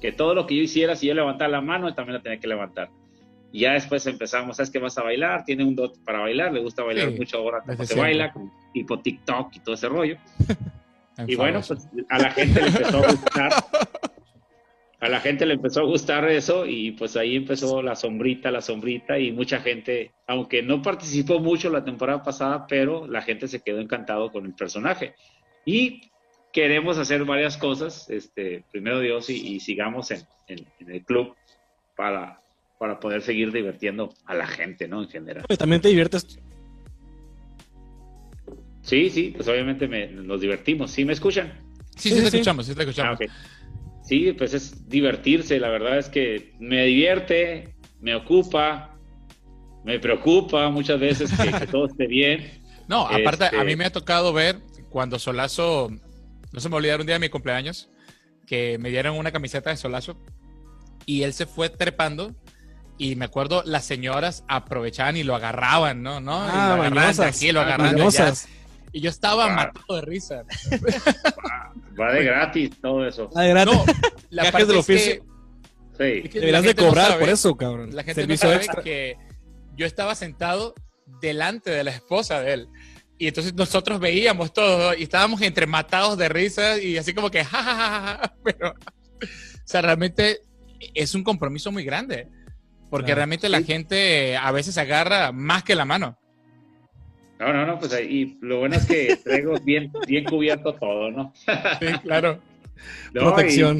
Que todo lo que yo hiciera, si yo levantara la mano, también la tenía que levantar. Y ya después empezamos, ¿sabes qué vas a bailar? Tiene un dot para bailar, le gusta bailar mucho ahora, como se baila, tipo TikTok y todo ese rollo. Y bueno, pues a la gente le empezó a gustar. A la gente le empezó a gustar eso y pues ahí empezó la sombrita, la sombrita y mucha gente, aunque no participó mucho la temporada pasada, pero la gente se quedó encantado con el personaje. Y queremos hacer varias cosas, este, primero Dios, y, sigamos en, el club para, para poder seguir divirtiendo a la gente, ¿no? En general. También te diviertes Sí, sí, pues obviamente nos divertimos. ¿Sí me escuchan? Sí, sí, te escuchamos, sí te escuchamos. Ah, sí, pues es divertirse, la verdad es que me divierte, me ocupa, me preocupa muchas veces que, todo esté bien. No, aparte, a mí este me ha tocado ver cuando Solazo, no se me olvidaron un día de mi cumpleaños, que me dieron una camiseta de Solazo y él se fue trepando y me acuerdo las señoras aprovechaban y lo agarraban, ¿no? ¿No? Ah, y lo agarraban aquí, lo agarraban y yo estaba matado de risa. Va, de gratis todo eso. Va de gratis. No, la parte del oficio. sí. Deberías de cobrar por eso, cabrón. La gente no sabe que yo estaba sentado delante de la esposa de él. Y entonces nosotros veíamos todo y estábamos entre matados de risa y así como que jajaja. Pero, o sea, realmente es un compromiso muy grande. Porque realmente la gente a veces agarra más que la mano. No, no, no, pues ahí lo bueno es que traigo bien, bien cubierto todo, ¿no? Sí, claro. Protección.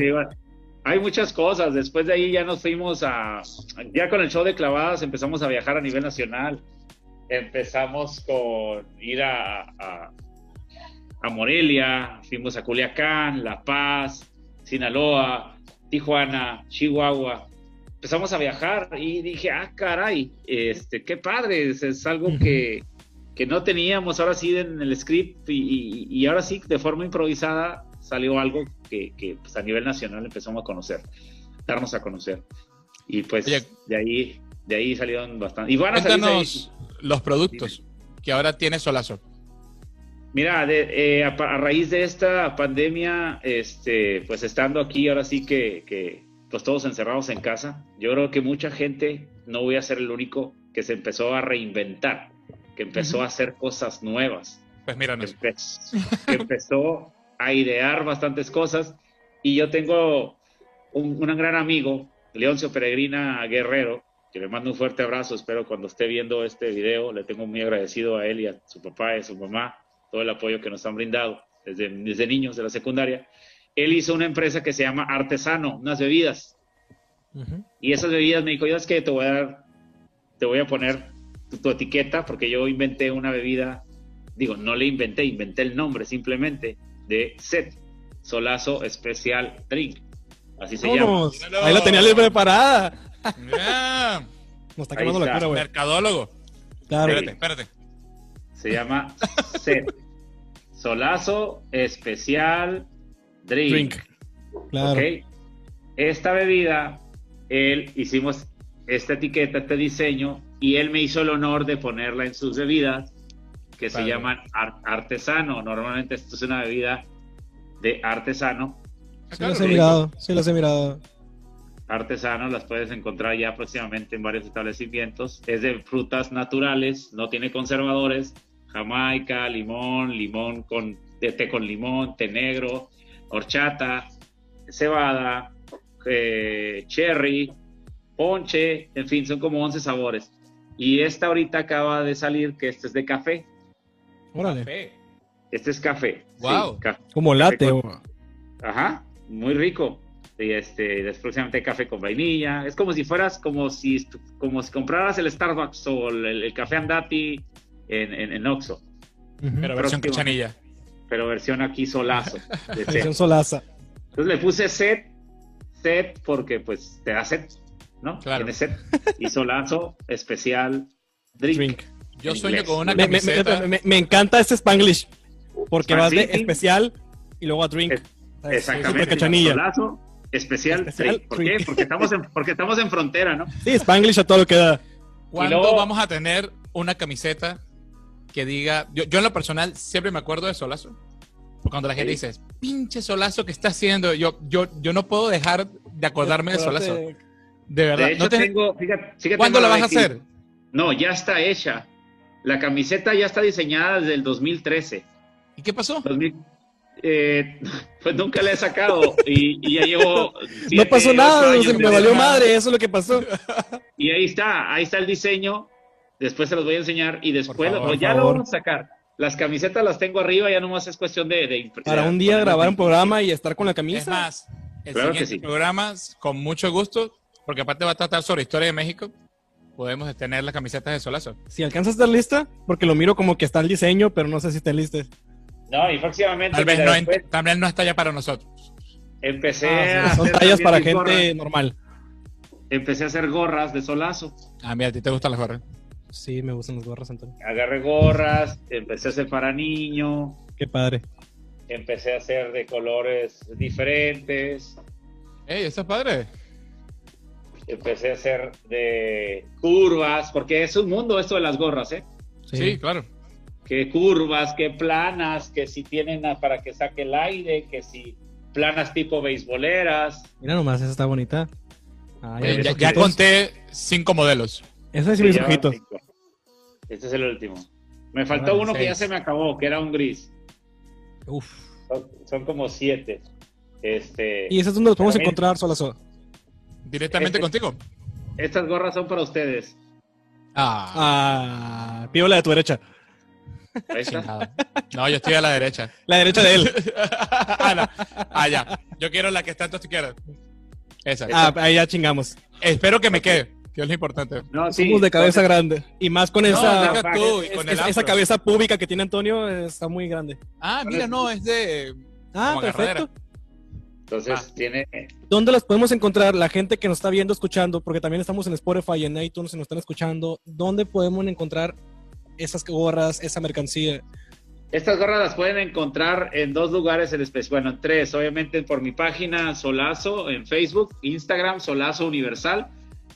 hay muchas cosas. Después de ahí ya nos fuimos a, ya con el show de clavadas empezamos a viajar a nivel nacional. Empezamos con ir a, a, a Morelia, fuimos a Culiacán, La Paz, Sinaloa, Tijuana, Chihuahua. Empezamos a viajar y dije, ah, caray, este, qué padre, es, es algo que, que, no teníamos ahora sí en el script y, y, y ahora sí de forma improvisada salió algo que, que pues, a nivel nacional empezamos a conocer, darnos a conocer. Y pues Oye, de ahí, de ahí salieron bastante. Y van a Cuéntanos los productos que ahora tiene Solazo. Mira, de, eh, a, a, raíz de esta pandemia, este, pues estando aquí, ahora sí que, que, pues todos encerrados en casa, yo creo que mucha gente, no voy a ser el único, que se empezó a reinventar, que empezó uh -huh. a hacer cosas nuevas. Pues mira, que, que empezó a idear bastantes cosas. Y yo tengo un, un gran amigo, Leoncio Peregrina Guerrero, que le mando un fuerte abrazo. Espero cuando esté viendo este video, le tengo muy agradecido a él y a su papá y a su mamá todo el apoyo que nos han brindado desde, desde niños de la secundaria. Él hizo una empresa que se llama Artesano, unas bebidas. Uh -huh. Y esas bebidas me dijo, yo es que te voy a dar, te voy a poner tu, tu etiqueta, porque yo inventé una bebida, digo, no le inventé, inventé el nombre simplemente, de Set Solazo Especial Drink. Así se llama. Ahí la tenía preparada. Yeah. Nos está quemando la cara, güey. Mercadólogo. Claro. Espérate, espérate. Se llama Set Solazo Especial Drink. Drink. Claro. Okay. Esta bebida, él hicimos esta etiqueta, este diseño, y él me hizo el honor de ponerla en sus bebidas que vale. se llaman artesano. Normalmente esto es una bebida de artesano. Sí, las he mirado, sí, las he mirado. Artesano, las puedes encontrar ya próximamente en varios establecimientos. Es de frutas naturales, no tiene conservadores. Jamaica, limón, limón con de té con limón, té negro, horchata, cebada, eh, cherry, ponche, en fin, son como 11 sabores. Y esta ahorita acaba de salir, que este es de café. Órale. Este es café. Wow. Sí, café. Como latte. Con... Ajá, muy rico. Y este, próximamente café con vainilla. Es como si fueras, como si, como si compraras el Starbucks o el, el café Andati en, en, en Oxxo. Uh -huh. Pero versión cachanilla. Pero versión aquí solazo. versión solaza. Entonces le puse set, set porque pues te da set, ¿no? Claro. Tiene set. Y solazo especial drink. drink. Yo sueño con una camiseta. Me, me, me, encanta este Spanglish. Porque vas sí, de especial y luego a drink. Es, exactamente. Cachanilla. Solazo, especial, especial drink. ¿Por drink. qué? Porque estamos, en, porque estamos en frontera, ¿no? Sí, Spanglish a todo lo que da. ¿Cuándo luego, vamos a tener una camiseta que diga. Yo, yo, en lo personal siempre me acuerdo de Solazo. Porque cuando la gente sí. dice, pinche Solazo que está haciendo, yo, yo, yo no puedo dejar de acordarme de Solazo. De verdad. De hecho, no te... tengo, fíjate, fíjate ¿Cuándo la vas a hacer? No, ya está hecha. La camiseta ya está diseñada desde el 2013. ¿Y qué pasó? 2000, eh, pues nunca la he sacado y, y ya llevo. Siete, no pasó nada, o sea, me valió madre, eso es lo que pasó. Y ahí está, ahí está el diseño. Después se los voy a enseñar y después favor, ya lo vamos a sacar. Las camisetas las tengo arriba, ya nomás es cuestión de. de Para un día grabar un programa y estar con la camisa. Es más, el claro siguiente sí. programa, con mucho gusto, porque aparte va a tratar sobre historia de México podemos tener las camisetas de Solazo. Si alcanzas a estar lista, porque lo miro como que está el diseño, pero no sé si está lista. No, y próximamente. Tal vez no, después, también no está ya para nosotros. Empecé ah, a. Son tallas para gente gorras. normal. Empecé a hacer gorras de Solazo. Ah, mira, ¿a ti te gustan las gorras? Sí, me gustan las gorras, Antonio. Agarré gorras, empecé a hacer para niño. Qué padre. Empecé a hacer de colores diferentes. ¡Ey, eso es padre! Empecé a hacer de curvas, porque es un mundo esto de las gorras, ¿eh? Sí, sí claro. Que curvas, que planas, que si tienen para que saque el aire, que si planas tipo beisboleras. Mira nomás, esa está bonita. Ah, ya, eh, ya, ya, conté cinco modelos. Eso es mis ojitos. Este es el último. Me faltó uno seis. que ya se me acabó, que era un gris. Uf. Son, son como siete. Este, ¿Y eso es donde lo podemos encontrar, Solazo? ¿Directamente este, contigo? Estas gorras son para ustedes. Ah. ah la de tu derecha. No, yo estoy a la derecha. La derecha de él. ah, no. ah, ya. Yo quiero la que está en tu izquierda. Exacto. Ah, ahí ya chingamos. Espero que me quede, que es lo importante. No, sí. Somos de cabeza grande. Y más con No, esa, deja tú, y es- con es- el esa cabeza pública que tiene Antonio eh, está muy grande. Ah, mira, no, es de. Ah, perfecto. agarradera. Entonces Ah. tiene. ¿Dónde las podemos encontrar? La gente que nos está viendo, escuchando, porque también estamos en Spotify y en iTunes y nos están escuchando. ¿Dónde podemos encontrar esas gorras, esa mercancía? Estas gorras las pueden encontrar en dos lugares en especial, bueno, en tres, obviamente por mi página Solazo en Facebook, Instagram Solazo Universal.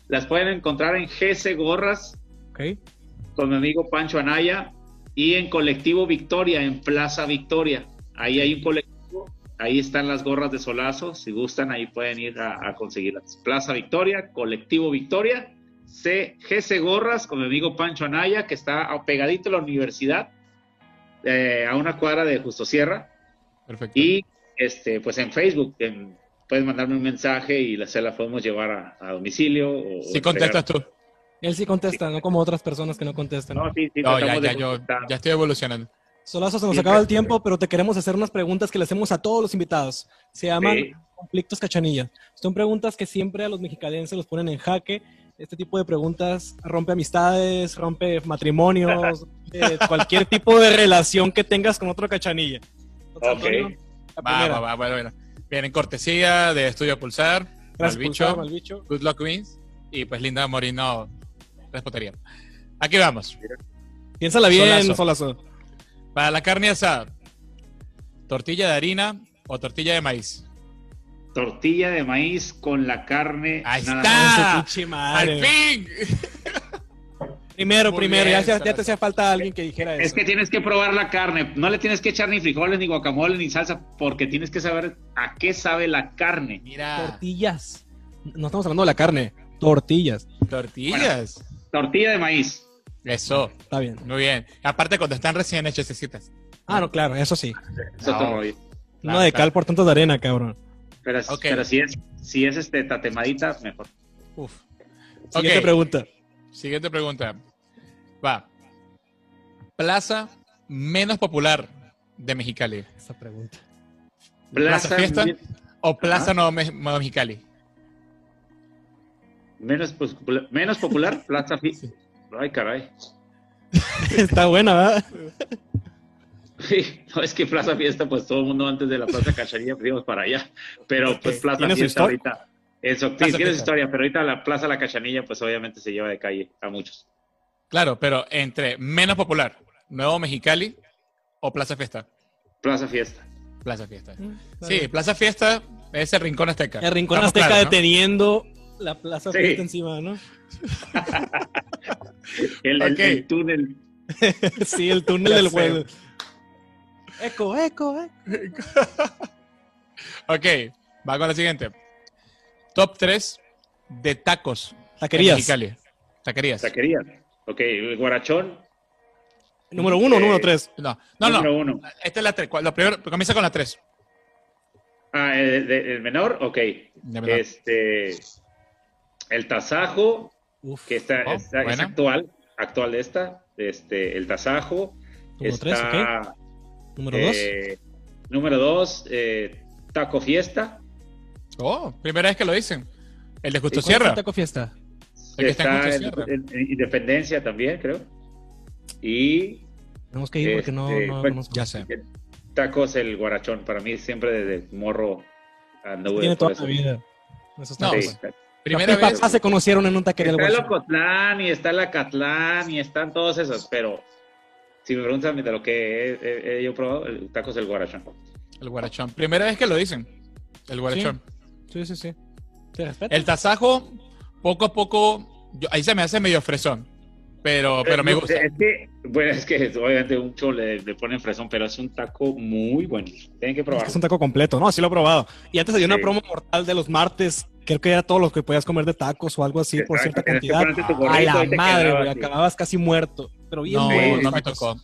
Las pueden encontrar en GC Gorras ¿Ok? con mi amigo Pancho Anaya y en Colectivo Victoria, en Plaza Victoria. Ahí hay un colectivo, ahí están las gorras de Solazo, si gustan ahí pueden ir a, a conseguirlas. Plaza Victoria, Colectivo Victoria, C, GC Gorras con mi amigo Pancho Anaya, que está pegadito a la universidad, eh, a una cuadra de Justo Sierra. Perfecto. Y este, pues en Facebook, en- puedes mandarme un mensaje y la, se la podemos llevar a, a domicilio. O, Si o contestas tú. Él sí contesta, no como otras personas que no contestan. No, sí, sí, No, ya, ya, yo ya estoy evolucionando. Solazo, se nos acaba el tiempo, pero te queremos hacer unas preguntas que le hacemos a todos los invitados. Se llaman Sí. conflictos cachanilla. Son preguntas que siempre a los mexicalenses los ponen en jaque. Este tipo de preguntas rompe amistades, rompe matrimonios, eh, cualquier tipo de relación que tengas con otro cachanilla. Entonces, Ok. Antonio, Va, va, va, bueno, bueno. Bien, en cortesía de Estudio Pulsar, Gracias, Malbicho, Pulsar, Malbicho. Good Luck Wins y pues Linda Morino, respotería. Aquí vamos. Piénsala bien, Solazo. Solazo. Para la carne asada, tortilla de harina o tortilla de maíz. Tortilla de maíz con la carne. Ahí nada está. pinche madre. ¡Al fin! Primero, Muy primero, bien, ya, ya- te hacía falta alguien que dijera eso. Es que tienes que probar la carne. No le tienes que echar ni frijoles, ni guacamole, ni salsa, porque tienes que saber a qué sabe la carne. Mira, Tortillas. No estamos hablando de la carne, tortillas. tortillas. Tortilla de maíz. Eso, Está bien. muy bien. Aparte cuando están recién hechecitas. Ah, no, claro, eso sí. Es otro No. rollo. No Claro, de claro. cal por tanto de arena, cabrón. Pero, Ok. pero si es, si es este tatemadita, mejor. Uf. Siguiente pregunta. Siguiente pregunta. Va. Plaza menos popular de Mexicali. Esa pregunta. ¿Plaza Fiesta men- o Plaza. Nuevo, Me- Nuevo Mexicali? menos, pues, menos popular, Plaza Fiesta. Ay, caray. Está buena, ¿verdad? Sí, no es que Plaza Fiesta, pues todo el mundo antes de la Plaza Cacharía íbamos para allá. Pero pues Plaza ¿Tiene su Fiesta ahorita. Eso, sí, tiene su historia, pero ahorita la Plaza La Cachanilla, pues obviamente se lleva de calle a muchos. Claro, pero entre menos popular, Nuevo Mexicali o Plaza Fiesta. Plaza Fiesta. Plaza Fiesta. Está Sí. Plaza Fiesta es el Rincón Azteca. El Rincón Estamos Azteca claros, ¿no? deteniendo la plaza Sí. Fiesta encima, ¿no? El, el- Ok. el túnel. sí, el túnel Ya del juego. Eco, eco, eco. Ok, va con la siguiente. Top 3 de tacos Taquerías. Mexicali. Taquerías. Taquería. Ok, el guarachón. ¿Número uno o Eh, número tres? No, no, número no. uno. Esta es la 3. La primero, comienza con la 3. Ah, el, de- el menor, ok. Este. El tasajo, Uf. que está, Oh, está- es actual, actual de esta. Este, el tasajo. Número tres, está. Número dos. eh, Número dos, eh, taco fiesta. Oh, primera vez que lo dicen. El de Justo ¿Cuál es el Sierra. Taco Fiesta? El que está en está Justo en, Sierra. en- en Independencia también, creo. Y Tenemos que ir porque no, Este, no bueno, conozco. Ya sé. tacos el guarachón. Para mí siempre desde morro anduve Tiene toda eso. la vida. No, tacos. Sí, pues, Primera vez. papás se conocieron en un taquería del Está el. Ocotlán y está el Acatlán y están todos esos, pero si me preguntan de lo que he, he- he yo probado, el tacos del guarachón. El guarachón. Primera vez que lo dicen. El guarachón. Sí, sí, sí. Te respeto. El tasajo, poco a poco, yo- ahí se me hace medio fresón. Pero, pero me Eh, gusta. Es que, bueno, es que obviamente mucho le, le ponen fresón, pero es un taco muy bueno. Tienen que Es probarlo. que es un taco completo, ¿no? Sí lo he probado. Y antes había una Sí. promo mortal de los martes. Creo que era todo lo que podías comer de tacos o algo así por cierta cantidad. tu A gorrito la y madre, güey. Acababas casi muerto. Pero bien No, no me tocó.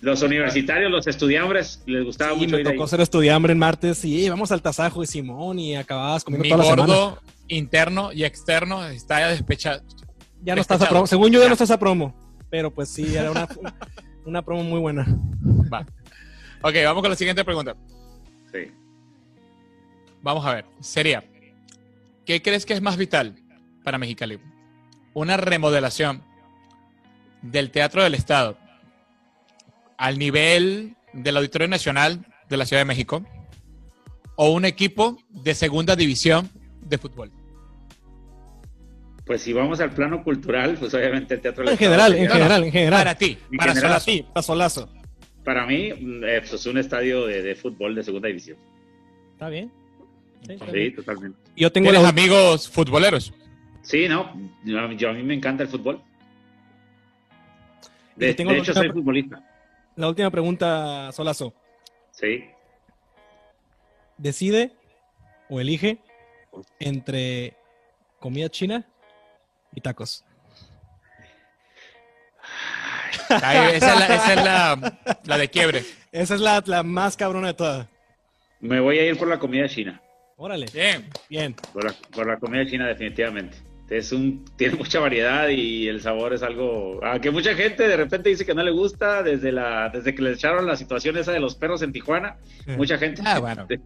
Los universitarios, los estudiantes, les gustaba Sí, mucho me ir ahí. tocó ser estudiante en martes y "Eh, vamos al tasajo de Simón y acababas comiendo Mi toda la semana. gordo interno y externo está ya despechado. Ya no estás a promo. Según yo ya Ya. no estás a promo. Pero pues sí, era una, una promo muy buena. Va. Ok, vamos con la siguiente pregunta. Sí. Vamos a ver. Sería, ¿qué crees que es más vital para Mexicali? Una remodelación del Teatro del Estado al nivel del Auditorio Nacional de la Ciudad de México o un equipo de segunda división de fútbol. Pues si vamos al plano cultural, pues obviamente el teatro. En general, en general, en general. Para ti, En para general, Solazo. Para Solazo. Para mí, eh, pues un estadio de, de fútbol de segunda división. ¿Está bien? Sí, está Sí, bien. totalmente. Yo tengo ¿Tienes la, amigos futboleros? Sí, no, yo, yo- a mí me encanta el fútbol. De, tengo hecho, soy futbolista. la última pregunta, Solazo. Sí. Decide o elige entre comida china y tacos. Esa es, la, esa es la- la de quiebre. Esa es la, la más cabrona de todas. Me voy a ir por la comida china. Órale, Bien. bien. Por la, por la comida china, definitivamente. Es un, tiene mucha variedad y el sabor es algo a que mucha gente de repente dice que no le gusta desde la desde que le echaron la situación esa de los perros en Tijuana. Mucha gente Ah, bueno. de-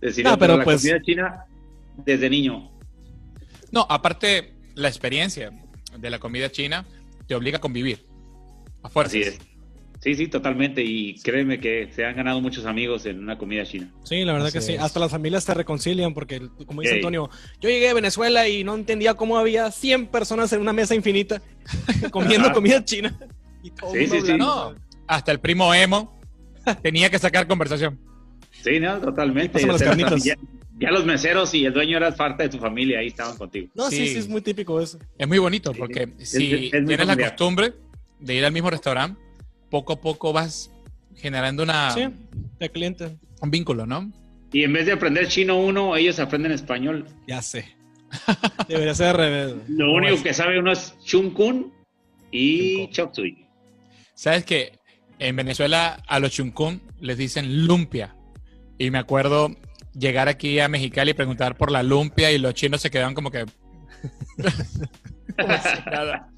decidió No, pero la pues- comida china desde niño. No, aparte, la experiencia de la comida china te obliga a convivir. A fuerzas. Así es. Sí, sí, totalmente. Y créeme que se han ganado muchos amigos en una comida china. Sí, la verdad Así que sí. es. Hasta las familias se reconcilian porque, como dice Ey. Antonio, yo llegué a Venezuela y no entendía cómo había 100 personas en una mesa infinita comiendo Ajá. comida china. Y todo Sí, sí, sí. No, hasta el primo emo tenía que sacar conversación. Sí, no, totalmente. Ya, ya los meseros y el dueño eras parte de tu familia, ahí estaban contigo. No, sí. Sí. sí, es muy típico eso. Es muy bonito porque si es tienes la costumbre de ir al mismo restaurante, poco a poco vas generando una, Sí, de cliente. un vínculo, ¿no? Y en vez de aprender chino uno, ellos aprenden español. Ya sé. Debería ser al revés. Lo No, único es- que sabe uno es chun kun y chop suey. Sabes que en Venezuela a los chuncún les dicen lumpia. Y me acuerdo llegar aquí a Mexicali y preguntar por la lumpia y los chinos se quedaban como que... Como si nada.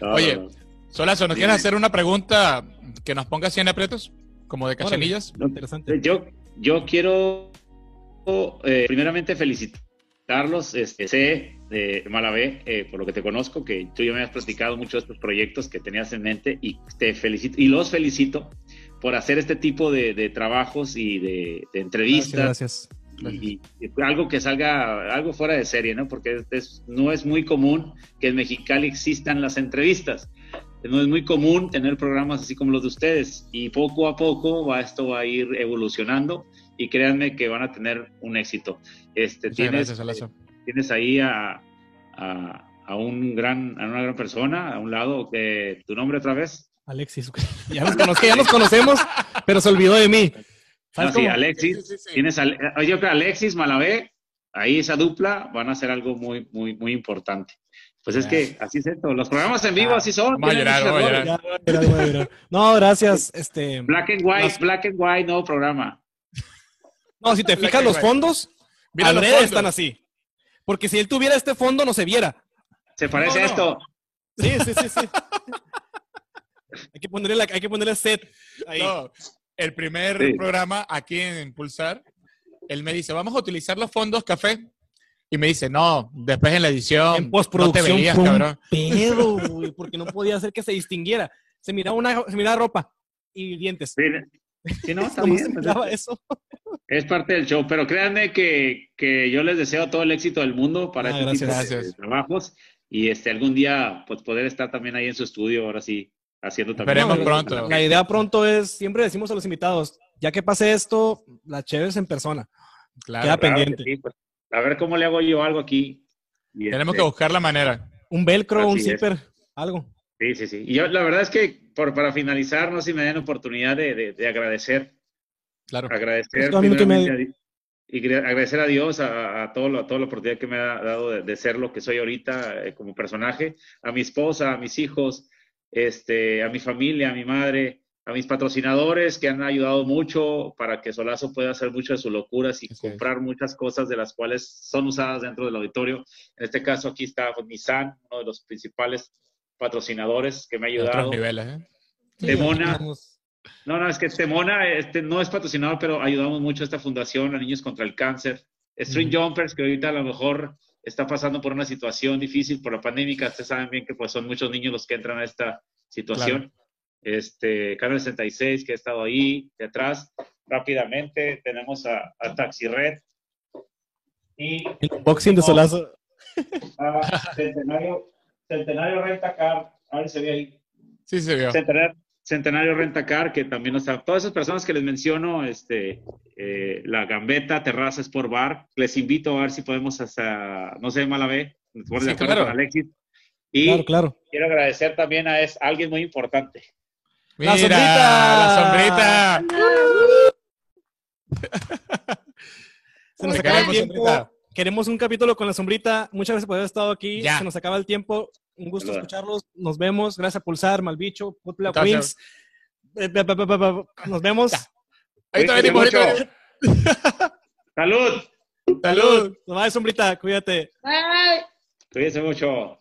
No, Oye, no, no. Solazo, ¿nos quieres hacer una pregunta que nos ponga así en aprietos? Como de cachanillas. No, Interesante. Yo, yo quiero eh, primeramente felicitarlos, este, sé de Malavé, eh, por lo que te conozco, que tú ya me has platicado mucho de estos proyectos que tenías en mente y te felicito y los felicito por hacer este tipo de, de trabajos y de, de Gracias, entrevistas gracias. y, y algo que salga algo fuera de serie, ¿no? Porque es- no es muy común que en Mexicali existan las entrevistas. No es muy común tener programas así como los de ustedes y poco a poco va, esto va a ir evolucionando y créanme que van a tener un éxito. Este, Muchas tienes, gracias, tienes ahí a, a, a un gran, a una gran persona a un lado. que ¿Tu nombre otra vez? Alexis. Ya nos, conozco- ya nos conocemos, pero se olvidó de mí. Alexis. Sí, sí, sí. Tienes al- eh, yo creo que Alexis Malavé, ahí esa dupla van a ser algo muy, muy, muy importante. Pues es que así es esto. Los programas en vivo Ah, así son. a llorar, a llorar. Ya. No, gracias. Este, Black and white, black and white, no programa. no, si te Black fijas, los white. fondos, Mira los fondos. están así. Porque si él tuviera este fondo, no se viera. Se parece No, a no. esto. Sí, sí, sí, sí. hay, que ponerle la- hay que ponerle set ahí. No, el primer Sí. programa aquí en Pulsar, él me dice, vamos a utilizar los fondos café. Y me dice, no, después en la edición. en no te postproducción veías, fue un cabrón. pedo, güey, porque no podía hacer que se distinguiera. Se miraba una, se miraba ropa y dientes. Sí, sí, no, está bien. se pues miraba es, eso. es parte del show. Pero créanme que, que yo les deseo todo el éxito del mundo para Ah, este tipo de- gracias. de trabajos. Y este algún día pues poder estar también ahí en su estudio, ahora sí, haciendo también. Esperemos pronto. La idea pronto es, siempre decimos a los invitados, ya que pase esto, la chévere en persona. Claro, Queda Claro que pendiente. sí, pues, a ver cómo le hago yo algo aquí. Y, Tenemos este, que buscar la manera. Un velcro, un es. zipper, algo. Sí, sí, sí. Y yo, la verdad es que por, para finalizar, no sé si me den oportunidad de, de- de agradecer, Claro. agradecer, Pues, minutos y a agradecer a Dios a, a todo lo- a toda la oportunidad que me ha dado de, de ser lo que soy ahorita eh, como personaje, a mi esposa, a mis hijos, este, a mi familia, a mi madre, a mis patrocinadores que han ayudado mucho para que Solazo pueda hacer muchas de sus locuras y comprar muchas cosas de las cuales son usadas dentro del auditorio. En este caso aquí está Nissan, uno de los principales patrocinadores que me ha De otros ayudado. niveles, ¿eh? Temona. Vamos. No, no, es que Temona este, no es patrocinador, pero ayudamos mucho a esta fundación, a Niños contra el Cáncer. String Jumpers, que ahorita a lo mejor está pasando por una situación difícil por la pandemia. Ustedes saben bien que pues son muchos niños los que entran a esta situación. Este, Canal 66, que ha estado ahí, de atrás. Rápidamente tenemos a, Taxi Red. Y el unboxing de Solazo. Centenario, Centenario Renta Car. A ver si se ve ahí. Sí, se vio. Centenario, Centenario Rentacar, que también está, todas esas personas que les menciono, este, eh, la Gambeta, Terraza Sport Bar, les invito a ver si podemos hasta, no sé, mala vez, sí, claro. Alexis. Y claro, quiero agradecer también a es, alguien muy importante. Mira, la sombrita. La sombrita. Se nos acaba el tiempo. Queremos un capítulo con la sombrita. Muchas gracias por haber estado aquí. Se nos acaba el tiempo. Un gusto escucharlos. Nos vemos. Gracias a Pulsar, Malbicho, Putla Wings. Eh, nos vemos. Ahorita venimos. Ahorita Salud. Salud. No sombrita. Cuídate. Bye. Cuídense mucho.